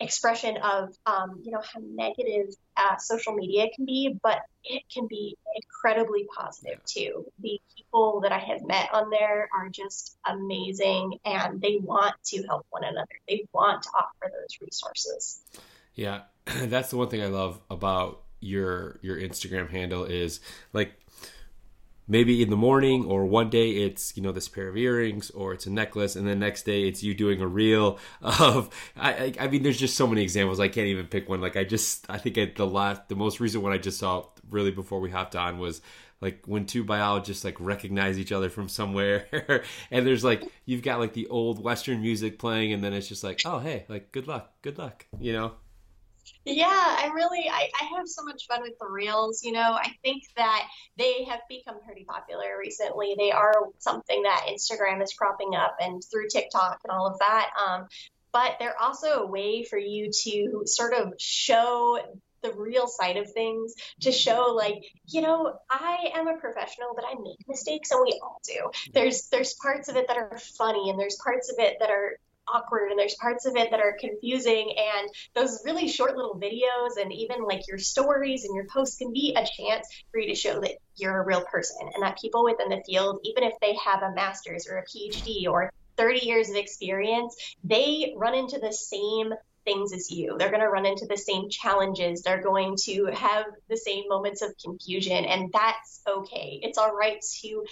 expression of um, you know how negative uh, social media can be, but it can be incredibly positive too. The people that I have met on there are just amazing, and they want to help one another. They want to offer those resources. Yeah, that's the one thing I love about your your Instagram handle is like maybe in the morning or one day it's you know this pair of earrings or it's a necklace and the next day it's you doing a reel of I, I, mean there's just so many examples. I can't even pick one. Like I just I think the last the most recent one I just saw really before we hopped on was like when two biologists like recognize each other from somewhere. And there's like you've got like the old western music playing and then it's just like oh hey like good luck good luck you know yeah, I'm really, I, I have so much fun with the reels. You know, I think that they have become pretty popular recently. They are something that Instagram is cropping up and through TikTok and all of that. Um, but they're also a way for you to sort of show the real side of things to show like you know i am a professional but i make mistakes and we all do there's there's parts of it that are funny and there's parts of it that are awkward and there's parts of it that are confusing and those really short little videos and even like your stories and your posts can be a chance for you to show that you're a real person and that people within the field even if they have a master's or a phd or 30 years of experience they run into the same things as you. They're going to run into the same challenges. They're going to have the same moments of confusion, and that's okay. It's all right to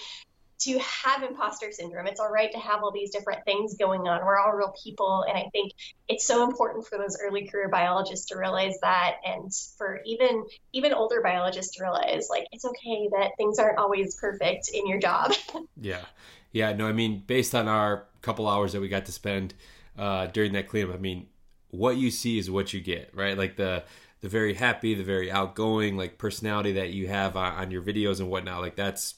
to have imposter syndrome. It's all right to have all these different things going on. We're all real people. And I think it's so important for those early career biologists to realize that and for even even older biologists to realize like it's okay that things aren't always perfect in your job. yeah. Yeah, no, I mean, based on our couple hours that we got to spend uh, during that cleanup, I mean, what you see is what you get, right? Like the the very happy, the very outgoing, like personality that you have on, on your videos and whatnot. Like that's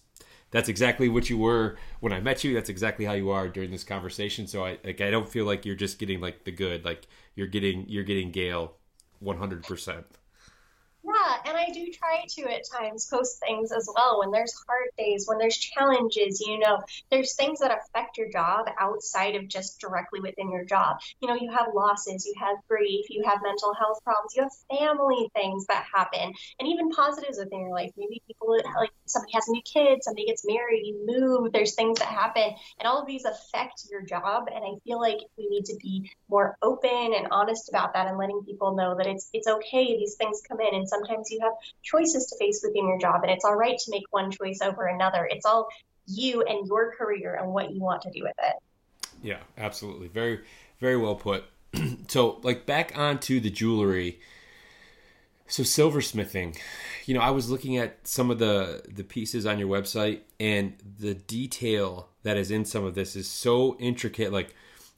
that's exactly what you were when I met you. That's exactly how you are during this conversation. So I like I don't feel like you're just getting like the good. Like you're getting you're getting Gael, one hundred percent. Yeah, and I do try to at times post things as well when there's hard days, when there's challenges, you know, there's things that affect your job outside of just directly within your job. You know, you have losses, you have grief, you have mental health problems, you have family things that happen, and even positives within your life. Maybe people like somebody has a new kid, somebody gets married, you move, there's things that happen, and all of these affect your job. And I feel like we need to be more open and honest about that and letting people know that it's it's okay, these things come in and sometimes you have choices to face within your job, and it's all right to make one choice over another. It's all you and your career and what you want to do with it. Yeah, absolutely. Very, very well put. so, like, back onto the jewelry. So, silversmithing. You know, I was looking at some of the the pieces on your website, and the detail that is in some of this is so intricate. Like,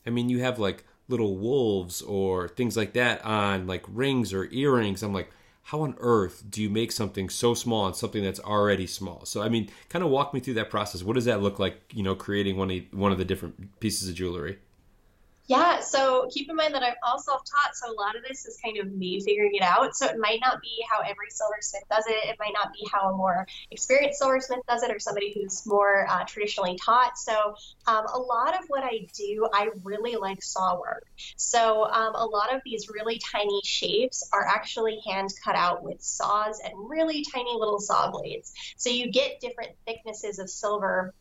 I mean, you have like little wolves or things like that on like rings or earrings. I'm like, how on earth do you make something so small and something that's already small? So I mean, kind of walk me through that process. What does that look like? You know, creating one of one of the different pieces of jewelry. Yeah, so keep in mind that I'm all self taught, so a lot of this is kind of me figuring it out. So it might not be how every silversmith does it, it might not be how a more experienced silversmith does it, or somebody who's more uh, traditionally taught. So um, a lot of what I do, I really like saw work. So um, a lot of these really tiny shapes are actually hand cut out with saws and really tiny little saw blades. So you get different thicknesses of silver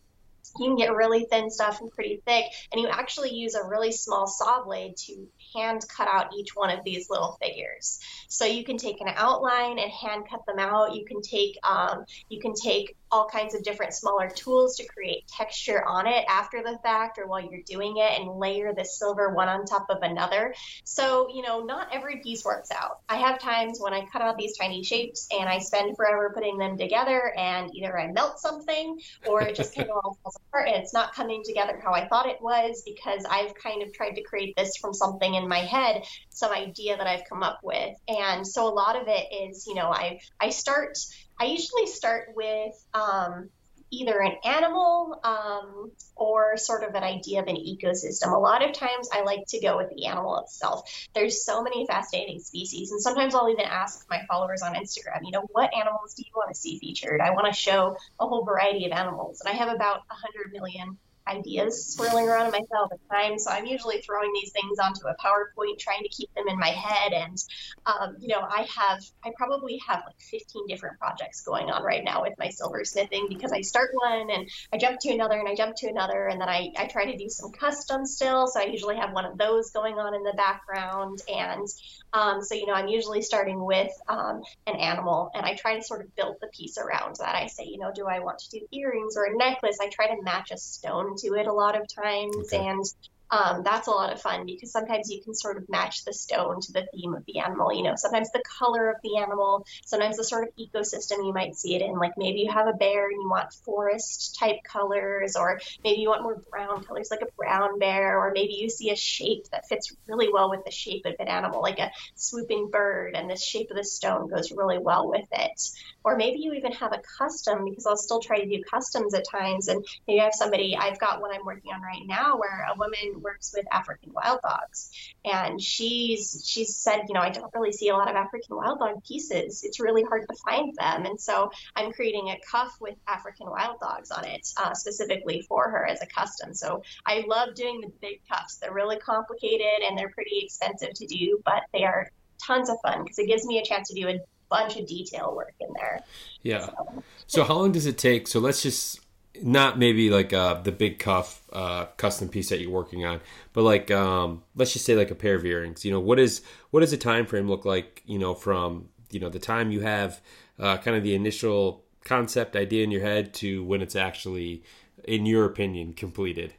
you can get really thin stuff and pretty thick, and you actually use a really small saw blade to hand cut out each one of these little figures. So you can take an outline and hand cut them out. You can take um, you can take all kinds of different smaller tools to create texture on it after the fact or while you're doing it and layer the silver one on top of another. So, you know, not every piece works out. I have times when I cut out these tiny shapes and I spend forever putting them together and either I melt something or it just kind of all falls apart and it's not coming together how I thought it was because I've kind of tried to create this from something in my head, some idea that I've come up with. And so a lot of it is, you know, I I start I usually start with um, either an animal um, or sort of an idea of an ecosystem. A lot of times I like to go with the animal itself. There's so many fascinating species, and sometimes I'll even ask my followers on Instagram, you know, what animals do you want to see featured? I want to show a whole variety of animals, and I have about 100 million ideas swirling around in my head all the time. So I'm usually throwing these things onto a PowerPoint, trying to keep them in my head. And, um, you know, I have, I probably have like 15 different projects going on right now with my silversmithing because I start one and I jump to another and I jump to another. And then I, I try to do some custom still. So I usually have one of those going on in the background. And um, so, you know, I'm usually starting with um, an animal and I try to sort of build the piece around that. I say, you know, do I want to do earrings or a necklace? I try to match a stone to it a lot of times. Okay. And um, that's a lot of fun because sometimes you can sort of match the stone to the theme of the animal. You know, sometimes the color of the animal, sometimes the sort of ecosystem you might see it in. Like maybe you have a bear and you want forest type colors, or maybe you want more brown colors, like a brown bear, or maybe you see a shape that fits really well with the shape of an animal, like a swooping bird, and the shape of the stone goes really well with it. Or maybe you even have a custom because I'll still try to do customs at times, and maybe I have somebody. I've got one I'm working on right now where a woman works with African wild dogs, and she's she's said, you know, I don't really see a lot of African wild dog pieces. It's really hard to find them, and so I'm creating a cuff with African wild dogs on it uh, specifically for her as a custom. So I love doing the big cuffs. They're really complicated and they're pretty expensive to do, but they are tons of fun because it gives me a chance to do a bunch of detail work in there. Yeah. So, so how long does it take? So let's just not maybe like uh, the big cuff uh, custom piece that you're working on, but like um, let's just say like a pair of earrings. You know, what is what does the time frame look like? You know, from you know the time you have uh, kind of the initial concept idea in your head to when it's actually, in your opinion, completed.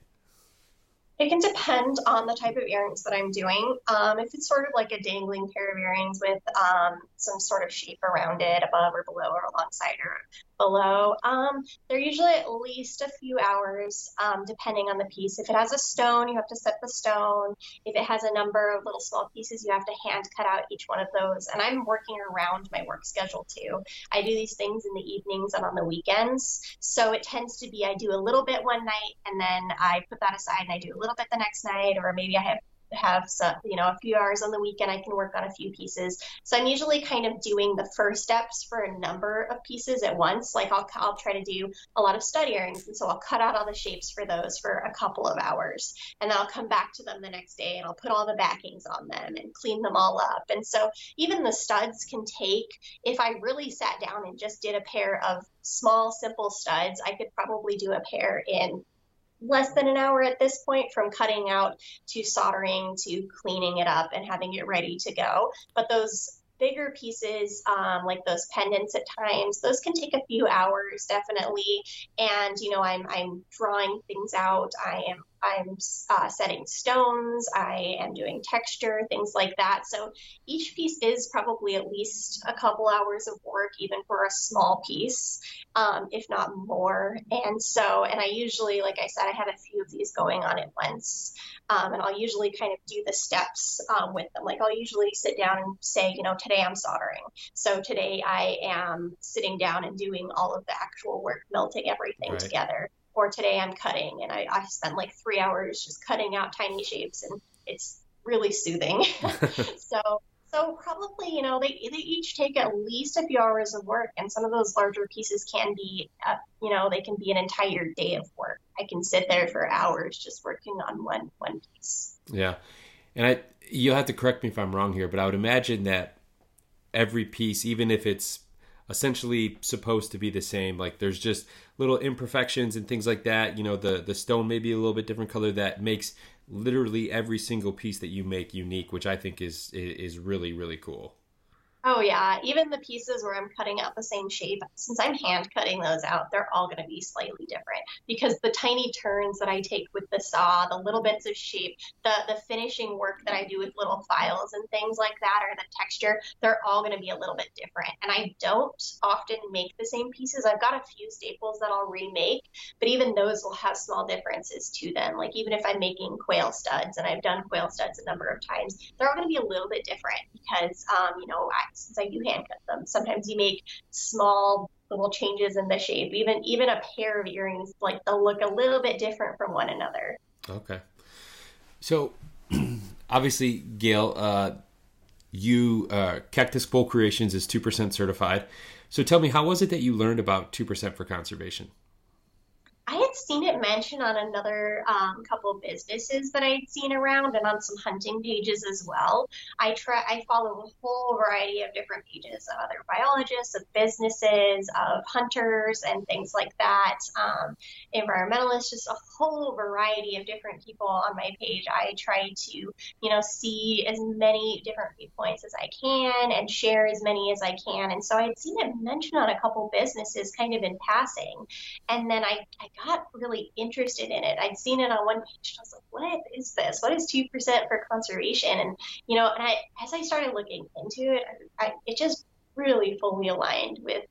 It can depend on the type of earrings that I'm doing. Um, if it's sort of like a dangling pair of earrings with um, some sort of shape around it, above or below or alongside or below. Um, they're usually at least a few hours, um, depending on the piece. If it has a stone, you have to set the stone. If it has a number of little small pieces, you have to hand cut out each one of those. And I'm working around my work schedule too. I do these things in the evenings and on the weekends. So it tends to be I do a little bit one night and then I put that aside and I do a little bit the next night, or maybe I have have some, you know, a few hours on the weekend, I can work on a few pieces. So I'm usually kind of doing the first steps for a number of pieces at once. Like I'll, I'll try to do a lot of stud earrings. And so I'll cut out all the shapes for those for a couple of hours. And then I'll come back to them the next day and I'll put all the backings on them and clean them all up. And so even the studs can take, if I really sat down and just did a pair of small, simple studs, I could probably do a pair in less than an hour at this point from cutting out to soldering to cleaning it up and having it ready to go. But those bigger pieces, um, like those pendants at times, those can take a few hours definitely. And, you know, I'm, I'm drawing things out. I am I'm uh, setting stones, I am doing texture, things like that. So each piece is probably at least a couple hours of work, even for a small piece, um, if not more. And so, and I usually, like I said, I have a few of these going on at once. Um, and I'll usually kind of do the steps um, with them. Like I'll usually sit down and say, you know, today I'm soldering. So today I am sitting down and doing all of the actual work, melting everything right. together or today I'm cutting and I, I spent like three hours just cutting out tiny shapes and it's really soothing. so so probably, you know, they, they each take at least a few hours of work, and some of those larger pieces can be, uh, you know, they can be an entire day of work. I can sit there for hours just working on one one piece. Yeah, and I you'll have to correct me if I'm wrong here, but I would imagine that every piece, even if it's essentially supposed to be the same. Like there's just little imperfections and things like that. You know, the the stone may be a little bit different color that makes literally every single piece that you make unique, which I think is is really really cool. Oh yeah, even the pieces where I'm cutting out the same shape, since I'm hand cutting those out, they're all going to be slightly different because the tiny turns that I take with the saw, the little bits of shape, the the finishing work that I do with little files and things like that, or the texture, they're all going to be a little bit different. And I don't often make the same pieces. I've got a few staples that I'll remake, but even those will have small differences to them. Like even if I'm making quail studs, and I've done quail studs a number of times, they're all going to be a little bit different because, um, you know, I since I do hand cut them. Sometimes you make small little changes in the shape. Even even a pair of earrings, like they'll look a little bit different from one another. Okay. So obviously, Gael, uh, you uh, Cactus Quoll Creations is two percent certified. So tell me, how was it that you learned about two percent for conservation? I had seen it mentioned on another um, couple of businesses that I'd seen around and on some hunting pages as well. I try I follow a whole variety of different pages of other biologists, of businesses, of hunters and things like that. Um, environmentalists, just a whole variety of different people on my page. I try to, you know, see as many different viewpoints as I can and share as many as I can. And so I had seen it mentioned on a couple businesses kind of in passing. And then I, I got really interested in it. I'd seen it on one page. And I was like, what is this? What is 2% for conservation? And, you know, and I, as I started looking into it, I, it just really fully aligned with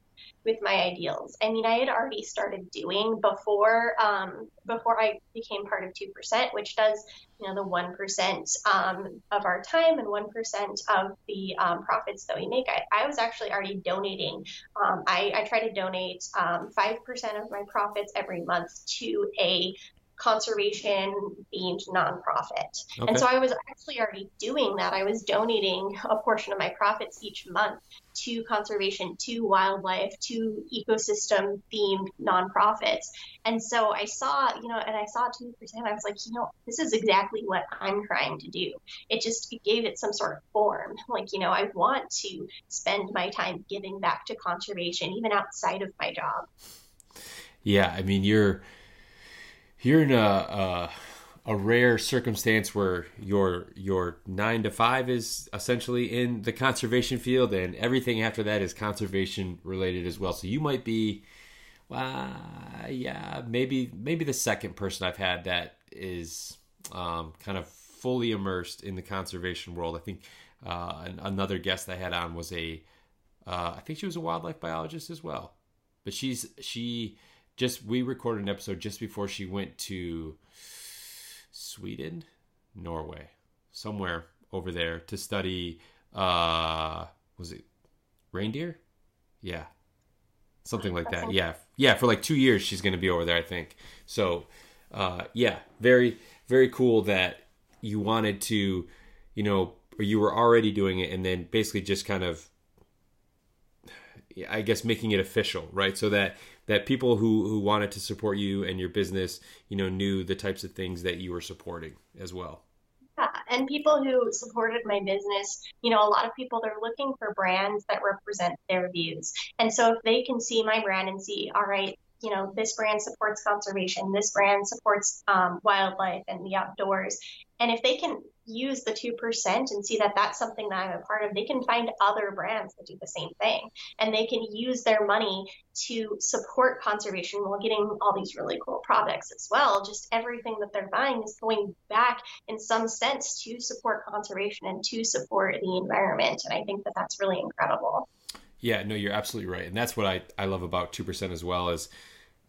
with my ideals. I mean, I had already started doing before um, before I became part of two percent, which does you know the one percent um, of our time and one percent of the um, profits that we make. I, I, was actually already donating. Um, I, I, try to donate um, five percent of my profits every month to a conservation themed nonprofit. Okay. And so I was actually already doing that. I was donating a portion of my profits each month to conservation, to wildlife, to ecosystem themed nonprofits. And so I saw, you know, and I saw 2%, I was like, you know, this is exactly what I'm trying to do. It just it gave it some sort of form. Like, you know, I want to spend my time giving back to conservation, even outside of my job. Yeah, I mean, you're you're in a, a, a rare circumstance where your your nine to five is essentially in the conservation field, and everything after that is conservation related as well. So you might be, uh, yeah, maybe maybe the second person I've had that is um, kind of fully immersed in the conservation world. I think uh, another guest I had on was a, uh, I think she was a wildlife biologist as well, but she's she just we recorded an episode just before she went to Sweden, Norway, somewhere over there to study. Uh, was it reindeer? Yeah, something like that. Yeah, yeah. For like two years, she's going to be over there, I think. So, uh, yeah, very, very cool that you wanted to, you know, or you were already doing it, and then basically just kind of I guess making it official, right? So that that people who who wanted to support you and your business, you know, knew the types of things that you were supporting as well. Yeah, and people who supported my business, you know, a lot of people they're looking for brands that represent their views. And so if they can see my brand and see, all right, you know, this brand supports conservation, this brand supports um, wildlife and the outdoors. And if they can use the 2% and see that that's something that I'm a part of, they can find other brands that do the same thing. And they can use their money to support conservation while getting all these really cool products as well. Just everything that they're buying is going back in some sense to support conservation and to support the environment. And I think that that's really incredible. Yeah, no, you're absolutely right. And that's what I, I love about 2% as well is,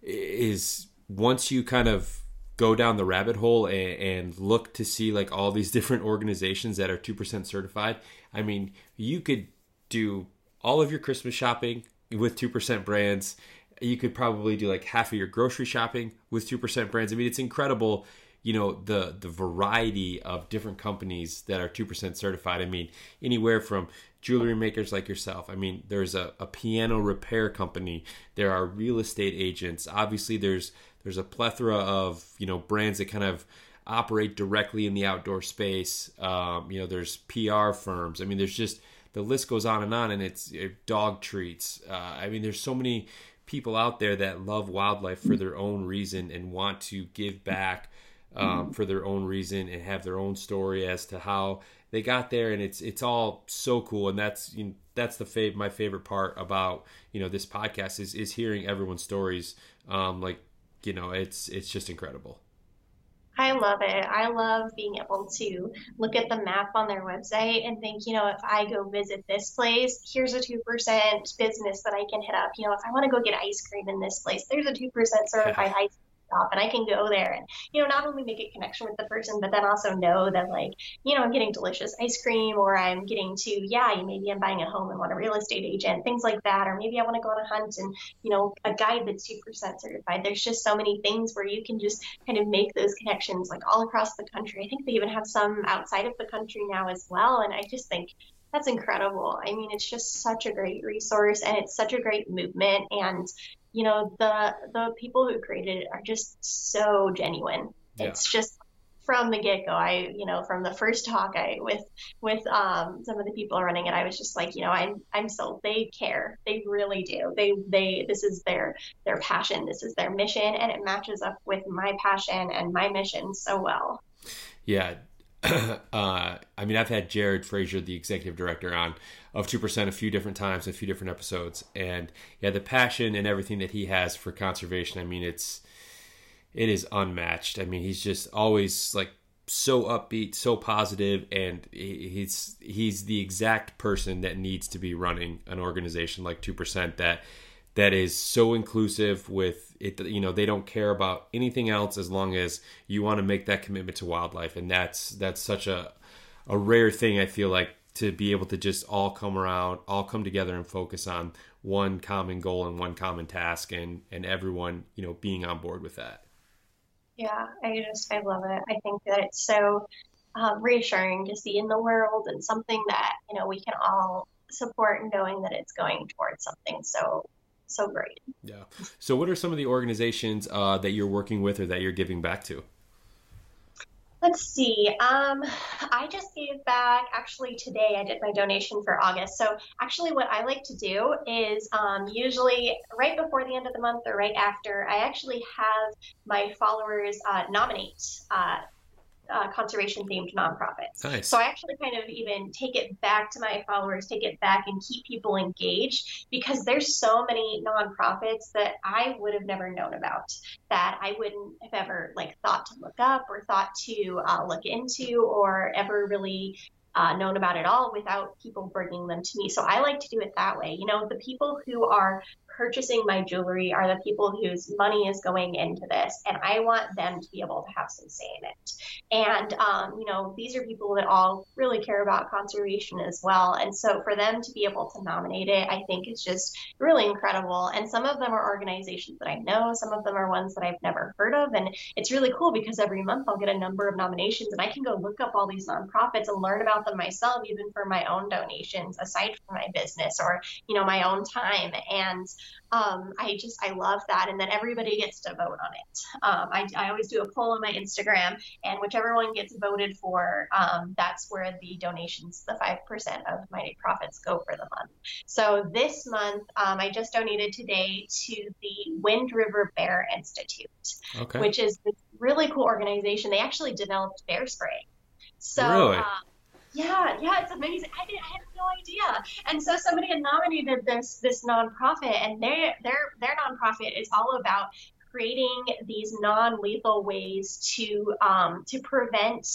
is once you kind of go down the rabbit hole and, and, look to see like all these different organizations that are 2% certified. I mean you could do all of your christmas shopping with 2% brands. You could probably do like half of your grocery shopping with 2% brands. I mean it's incredible you know the the variety of different companies that are 2% certified. I mean anywhere from jewelry makers like yourself. I mean there's a, a piano repair company. There are real estate agents. Obviously there's there's a plethora of you know brands that kind of operate directly in the outdoor space. Um, you know there's pr firms. I mean there's just the list goes on and on and it's it, dog treats. Uh, i mean there's so many people out there that love wildlife for their own reason and want to give back um, for their own reason and have their own story as to how they got there. And it's it's all so cool. And that's you know, that's the fav- my favorite part about you know this podcast is is hearing everyone's stories. Um, like you know it's it's just incredible I love it. I love being able to look at the map on their website and think, you know, if I go visit this place, here's a 2% business that I can hit up. You know, if I want to go get ice cream in this place, there's a 2% certified ice shop and I can go there and, you know, not only make a connection with the person, but then also know that like, you know, I'm getting delicious ice cream or I'm getting to, yeah, maybe I'm buying a home and want a real estate agent, things like that. Or maybe I want to go on a hunt and, you know, a guide that's 2% certified. There's just so many things where you can just kind of make those connections like all across the country. I think they even have some outside of the country now as well. And I just think that's incredible. I mean, it's just such a great resource and it's such a great movement. And you know the the people who created it are just so genuine. Yeah. It's just from the get go. I, you know, from the first talk I with with um, some of the people running it, I was just like, you know, I'm I'm so they care. They really do. They they this is their their passion. This is their mission, and it matches up with my passion and my mission so well. Yeah. uh, I mean, I've had Jared Frazier, the executive director, on of two percent a few different times, a few different episodes, and yeah, the passion and everything that he has for conservation. I mean, it's it is unmatched. I mean, he's just always like so upbeat, so positive, and he's he's the exact person that needs to be running an organization like two percent that that is so inclusive with it you know they don't care about anything else as long as you want to make that commitment to wildlife and that's that's such a a rare thing i feel like to be able to just all come around all come together and focus on one common goal and one common task and and everyone you know being on board with that yeah, I just I love it. I think that it's so um, reassuring to see in the world and something that you know we can all support, knowing that it's going towards something so so great. Yeah. So, what are some of the organizations uh, that you're working with or that you're giving back to? Let's see. Um, I just gave back actually today. I did my donation for August. So actually, what I like to do is um, usually right before the end of the month or right after, I actually have my followers uh, nominate uh, uh, conservation themed nonprofits. Nice. So I actually kind of even take it back to my followers, take it back and keep people engaged because there's so many nonprofits that I would have never known about that I wouldn't have ever like thought to look up or thought to uh, look into or ever really uh, known about at all without people bringing them to me. So I like to do it that way. You know, the people who are purchasing my jewelry are the people whose money is going into this, and I want them to be able to have some say in it. And, um, you know, these are people that all really care about conservation as well. And so for them to be able to nominate it, I think is just really incredible. And some of them are organizations that I know, some of them are ones that I've never heard of. And it's really cool because every month I'll get a number of nominations and I can go look up all these nonprofits and learn about them myself, even for my own donations, aside from my business or, you know, my own time. And um, I just I love that, and then everybody gets to vote on it. Um, I, I always do a poll on my Instagram, and whichever one gets voted for, um, that's where the donations, the five percent of my profits, go for the month. So this month, um, I just donated today to the Wind River Bear Institute, okay. which is this really cool organization. They actually developed bear spray. So. Really? Uh, yeah, yeah, it's amazing. I did, I had no idea. And so somebody had nominated this this nonprofit, and their their their nonprofit is all about creating these non-lethal ways to um, to prevent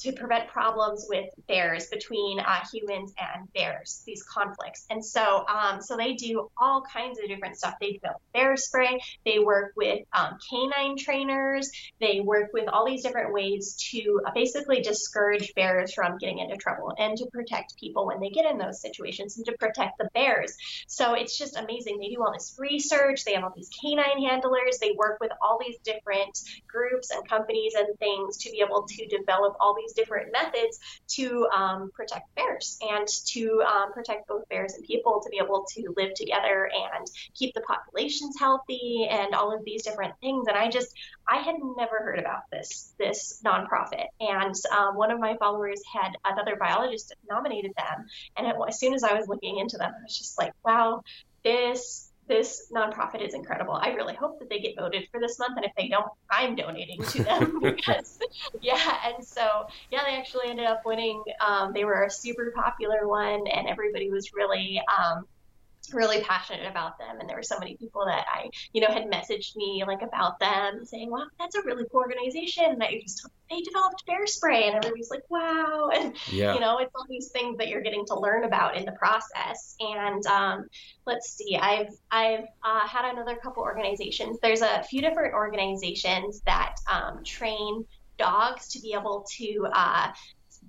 to prevent problems with bears between uh, humans and bears, these conflicts. And so, um, so they do all kinds of different stuff. They develop bear spray. They work with um, canine trainers. They work with all these different ways to uh, basically discourage bears from getting into trouble and to protect people when they get in those situations and to protect the bears. So it's just amazing. They do all this research. They have all these canine handlers. They work with all these different groups and companies and things to be able to develop all these different methods to um, protect bears and to um, protect both bears and people to be able to live together and keep the populations healthy and all of these different things. And I just, I had never heard about this this nonprofit. And um, one of my followers had another biologist nominated them, and it, as soon as I was looking into them, I was just like, wow, this this nonprofit is incredible. I really hope that they get voted for this month, and if they don't, I'm donating to them because, yeah. And so, yeah, they actually ended up winning. Um, they were a super popular one, and everybody was really um, really passionate about them. And there were so many people that i you know had messaged me like about them saying wow that's a really cool organization and i just they developed bear spray. And everybody's like wow. And yeah. you know it's all these things that you're getting to learn about in the process. And um, let's see i've i've uh, had another couple organizations. There's a few different organizations that um, train dogs to be able to uh,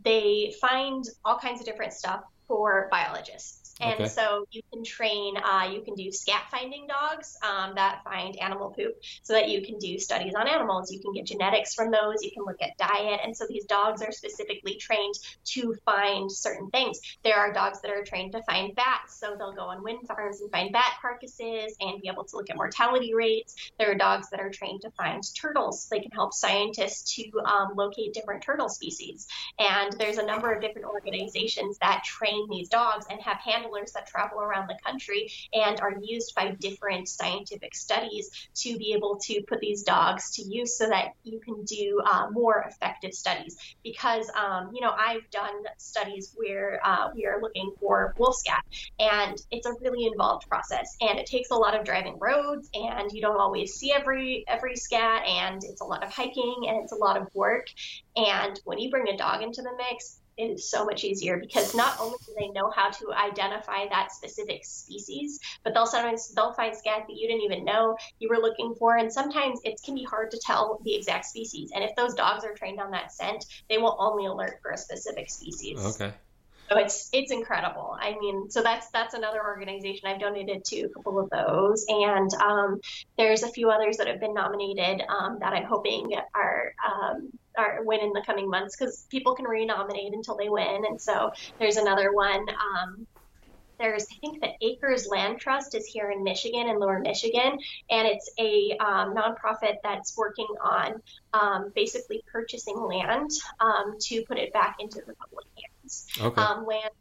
they find all kinds of different stuff for biologists And Okay. so you can train, uh, you can do scat finding dogs um, that find animal poop so that you can do studies on animals. You can get genetics from those, you can look at diet. And so these dogs are specifically trained to find certain things. There are dogs that are trained to find bats, so they'll go on wind farms and find bat carcasses and be able to look at mortality rates. There are dogs that are trained to find turtles. They can help scientists to um, locate different turtle species. And there's a number of different organizations that train these dogs and have handlers that travel around the country and are used by different scientific studies to be able to put these dogs to use so that you can do uh, more effective studies. Because, um, you know, I've done studies where uh, we are looking for wolf scat, and it's a really involved process, and it takes a lot of driving roads, and you don't always see every every scat, and it's a lot of hiking, and it's a lot of work. And when you bring a dog into the mix, it is so much easier because not only do they know how to identify that specific species, but they'll sometimes they'll find scat that you didn't even know you were looking for. And sometimes it can be hard to tell the exact species. And if those dogs are trained on that scent, they will only alert for a specific species. Okay. So it's it's incredible. I mean, so that's that's another organization I've donated to a couple of those, and um, there's a few others that have been nominated um, that I'm hoping are um, are win in the coming months because people can renominate until they win, and so there's another one. There's I think the Acres Land Trust is here in Michigan in Lower Michigan, and it's a um, nonprofit that's working on um, basically purchasing land um, to put it back into the public hands Okay. um, land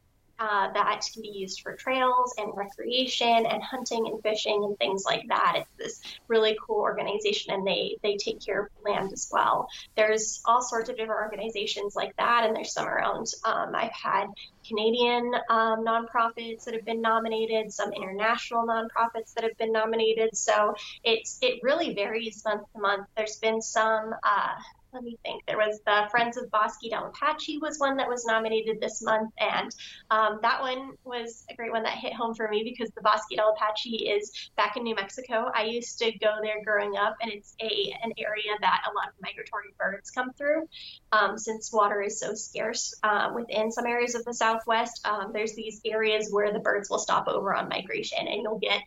uh, that can be used for trails and recreation and hunting and fishing and things like that. It's this really cool organization, and they they take care of land as well. There's all sorts of different organizations like that, and there's some around. Um, I've had Canadian um, nonprofits that have been nominated, some international nonprofits that have been nominated. So it's it really varies month to month. There's been some. Uh, let me think. There was the Friends of Bosque del Apache was one that was nominated this month, and um, that one was a great one that hit home for me because the Bosque del Apache is back in New Mexico. I used to go there growing up, and it's a an area that a lot of migratory birds come through. Um, since water is so scarce uh, within some areas of the Southwest, um, there's these areas where the birds will stop over on migration, and you'll get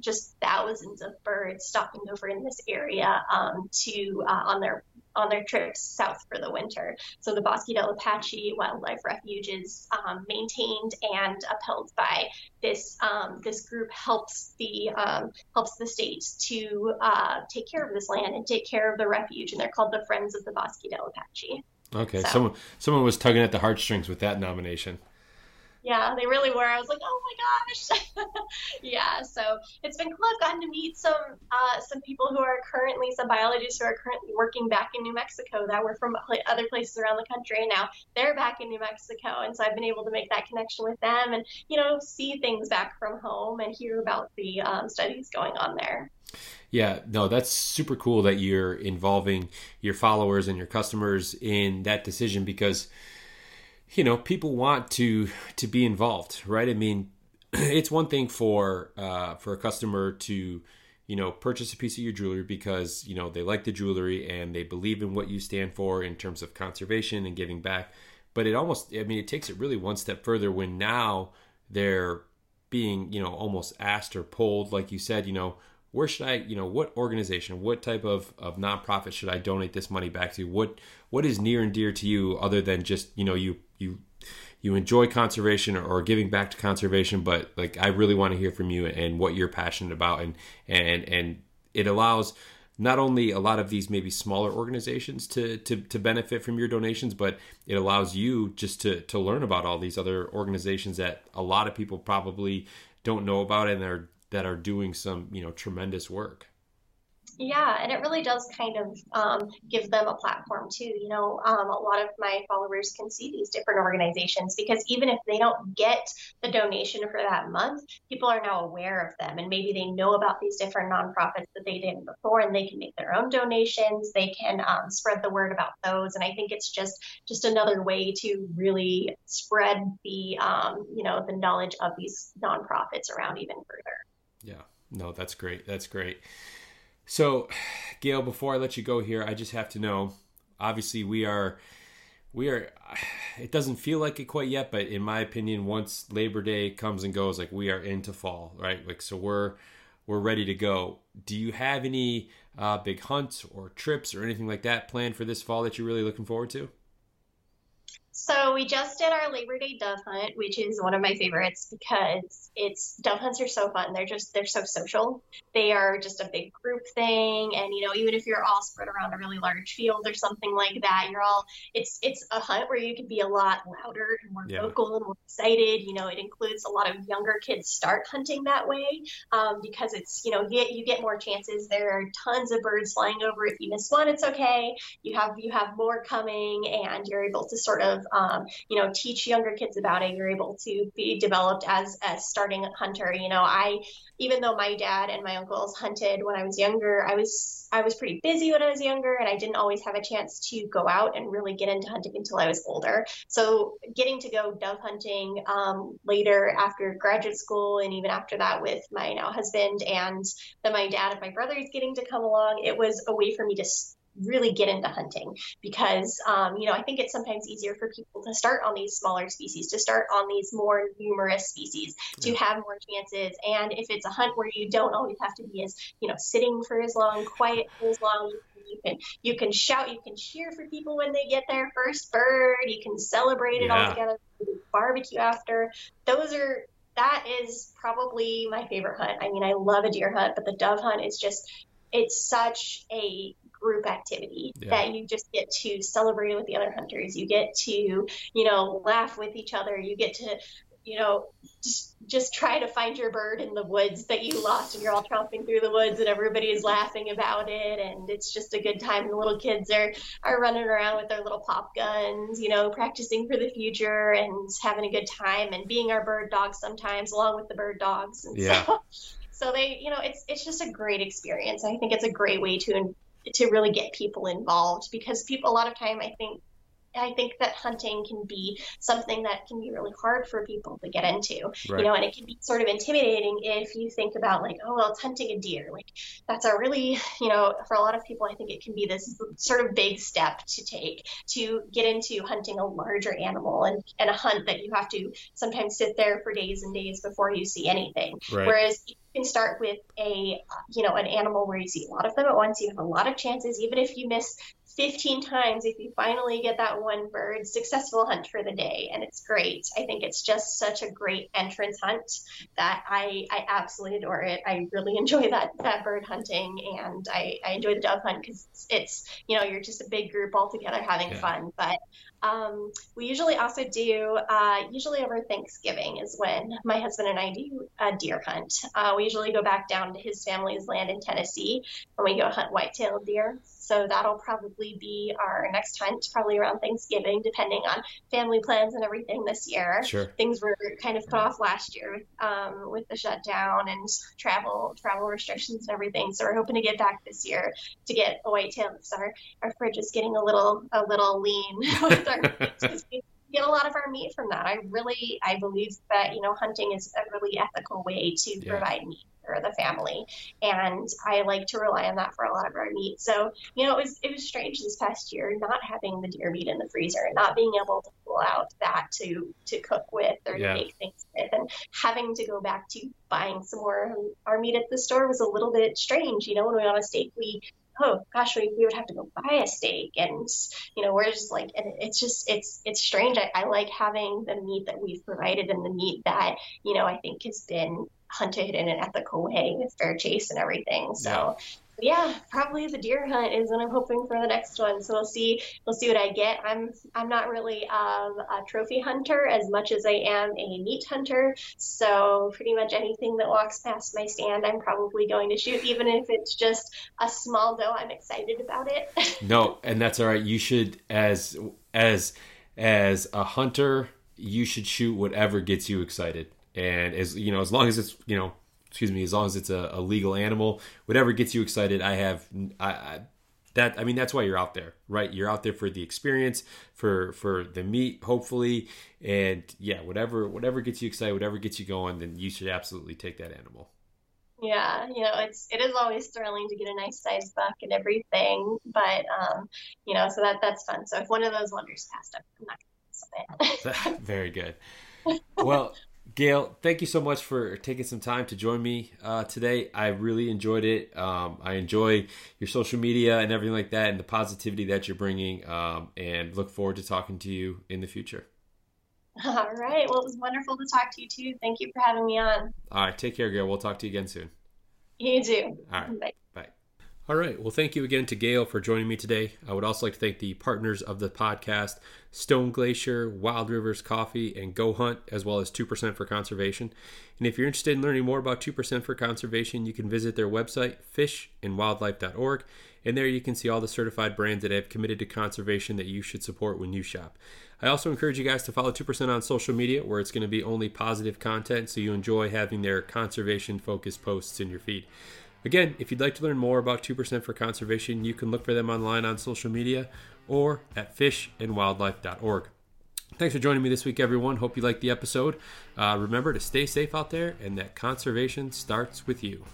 just thousands of birds stopping over in this area um, to uh, on their on their trips south for the winter. So the Bosque del Apache Wildlife Refuge is um, maintained and upheld by this um, this group helps the um, helps the state to uh, take care of this land and take care of the refuge, and they're called the Friends of the Bosque del Apache. Okay. so- Someone someone was tugging at the heartstrings with that nomination. Yeah, they really were. I was like, oh my gosh. yeah, so it's been cool. I've gotten to meet some uh, some people who are currently some biologists who are currently working back in New Mexico that were from other places around the country, and now they're back in New Mexico, and so I've been able to make that connection with them, and you know, see things back from home and hear about the um, studies going on there. Yeah, no, that's super cool that you're involving your followers and your customers in that decision because you know people want to to be involved, right? I mean, it's one thing for uh, for a customer to you know purchase a piece of your jewelry because you know they like the jewelry and they believe in what you stand for in terms of conservation and giving back. But it almost, I mean, it takes it really one step further when now they're being you know almost asked or pulled, like you said, you know where should I, you know, what organization, what type of, of nonprofit should I donate this money back to? What what is near and dear to you other than just, you know, you you you enjoy conservation or giving back to conservation, but like I really want to hear from you and what you're passionate about. And and and it allows not only a lot of these maybe smaller organizations to, to, to benefit from your donations, but it allows you just to, to learn about all these other organizations that a lot of people probably don't know about and are that are doing some you know tremendous work Yeah, and it really does kind of um, give them a platform too. You know, um, a lot of my followers can see these different organizations because even if they don't get the donation for that month, people are now aware of them and maybe they know about these different nonprofits that they didn't before, and they can make their own donations. They can um, spread the word about those, and I think it's just just another way to really spread the um, you know the knowledge of these nonprofits around even further. yeah no that's great that's great so gael before i let you go here i just have to know obviously we are we are it doesn't feel like it quite yet but in my opinion once labor day comes and goes like we are into fall right? Like so we're we're ready to go. Do you have any uh, big hunts or trips or anything like that planned for this fall that you're really looking forward to so we just did our Labor Day dove hunt, which is one of my favorites because it's dove hunts are so fun. They're just they're so social. They are just a big group thing, and you know even if you're all spread around a really large field or something like that, you're all it's it's a hunt where you can be a lot louder and more yeah. vocal and more excited. You know, it includes a lot of younger kids start hunting that way um, because it's you know you get you get more chances. There are tons of birds flying over. If you miss one, it's okay. You have you have more coming, and you're able to sort of um, you know, teach younger kids about it. You're able to be developed as a starting hunter. You know, I even though my dad and my uncles hunted when I was younger, I was I was pretty busy when I was younger, and I didn't always have a chance to go out and really get into hunting until I was older. So getting to go dove hunting um, later after graduate school, and even after that with my now husband and then my dad and my brothers getting to come along, it was a way for me to really get into hunting because um, you know I think it's sometimes easier for people to start on these smaller species, to start on these more numerous species, to have more chances. And if it's a hunt where you don't always have to be as you know sitting for as long, quiet for as long, you can you can shout, you can cheer for people when they get their first bird, you can celebrate it yeah. all together, barbecue after. Those are that is probably my favorite hunt. I mean, I love a deer hunt, but the dove hunt is just it's such a group activity yeah. that you just get to celebrate with the other hunters. You get to, you know, laugh with each other. You get to, you know, just just try to find your bird in the woods that you lost and you're all tromping through the woods and everybody is laughing about it and it's just a good time. The little kids are are running around with their little pop guns, you know, practicing for the future and having a good time and being our bird dogs sometimes along with the bird dogs. And yeah. so so they you know it's it's just a great experience i think it's a great way to to really get people involved because people a lot of time I think I think that hunting can be something that can be really hard for people to get into, right. you know, and it can be sort of intimidating if you think about like, oh, well, it's hunting a deer. Like that's a really, you know, for a lot of people, I think it can be this sort of big step to take to get into hunting a larger animal and, and a hunt that you have to sometimes sit there for days and days before you see anything. Right. Whereas you can start with a, you know, an animal where you see a lot of them at once. You have a lot of chances, even if you miss 15 times if you finally get that one bird successful hunt for the day. And it's great. I think it's just such a great entrance hunt that i i absolutely adore it. I really enjoy that that bird hunting and i i enjoy the dove hunt because it's, it's, you know you're just a big group all together having yeah. fun. But um, we usually also do uh, usually over thanksgiving is when my husband and i do a deer hunt. Uh, we usually go back down to his family's land in tennessee and we go hunt white-tailed deer so that'll probably be our next hunt, probably around Thanksgiving, depending on family plans and everything this year. Sure. Things were kind of put off last year um, with the shutdown and travel travel restrictions and everything. So we're hoping to get back this year to get a whitetail because our, our fridge is getting a little a little lean with our get a lot of our meat from that. I really I believe that you know hunting is a really ethical way to yeah. provide meat for the family, and I like to rely on that for a lot of our meat. So you know it was it was strange this past year not having the deer meat in the freezer and not being able to pull out that to to cook with or yeah. to make things with, and having to go back to buying some more our meat at the store was a little bit strange. You know when we want a steak we oh gosh, we, we would have to go buy a steak. And, you know, we're just like, and it's just, it's, it's strange. I, I like having the meat that we've provided and the meat that, you know, I think has been hunted in an ethical way with fair chase and everything. So, yeah probably the deer hunt is what I'm hoping for the next one. So we'll see. We'll see what I get. I'm I'm not really um, a trophy hunter as much as I am a meat hunter. So pretty much anything that walks past my stand, I'm probably going to shoot, even if it's just a small doe. I'm excited about it. no, and that's all right. You should as as as a hunter, you should shoot whatever gets you excited. And as you know, as long as it's you know excuse me, as long as it's a, a legal animal, whatever gets you excited. I have, I, I, that, I mean, that's why you're out there, right? You're out there for the experience, for, for the meat, hopefully. And yeah, whatever, whatever gets you excited, whatever gets you going, then you should absolutely take that animal. Yeah, you know, it's it is always thrilling to get a nice sized buck and everything, but um, you know, so that that's fun. So if one of those wonders passed up, I'm not gonna miss it. Very good. Well, Gael, thank you so much for taking some time to join me uh, today. I really enjoyed it. Um, I enjoy your social media and everything like that, and the positivity that you're bringing. Um, and look forward to talking to you in the future. All right. Well, it was wonderful to talk to you too. Thank you for having me on. All right. Take care, Gael. We'll talk to you again soon. You too. All right. Bye. All right. Well, thank you again to Gael for joining me today. I would also like to thank the partners of the podcast Stone Glacier, Wild Rivers Coffee, and Go Hunt, as well as 2% for Conservation. And if you're interested in learning more about 2% for Conservation, you can visit their website, fishandwildlife.org. And there you can see all the certified brands that have committed to conservation that you should support when you shop. I also encourage you guys to follow 2% on social media, where it's going to be only positive content, so you enjoy having their conservation focused posts in your feed. Again, if you'd like to learn more about 2% for Conservation, you can look for them online on social media or at fishandwildlife.org. Thanks for joining me this week, everyone. Hope you liked the episode. Uh, remember to stay safe out there and that conservation starts with you.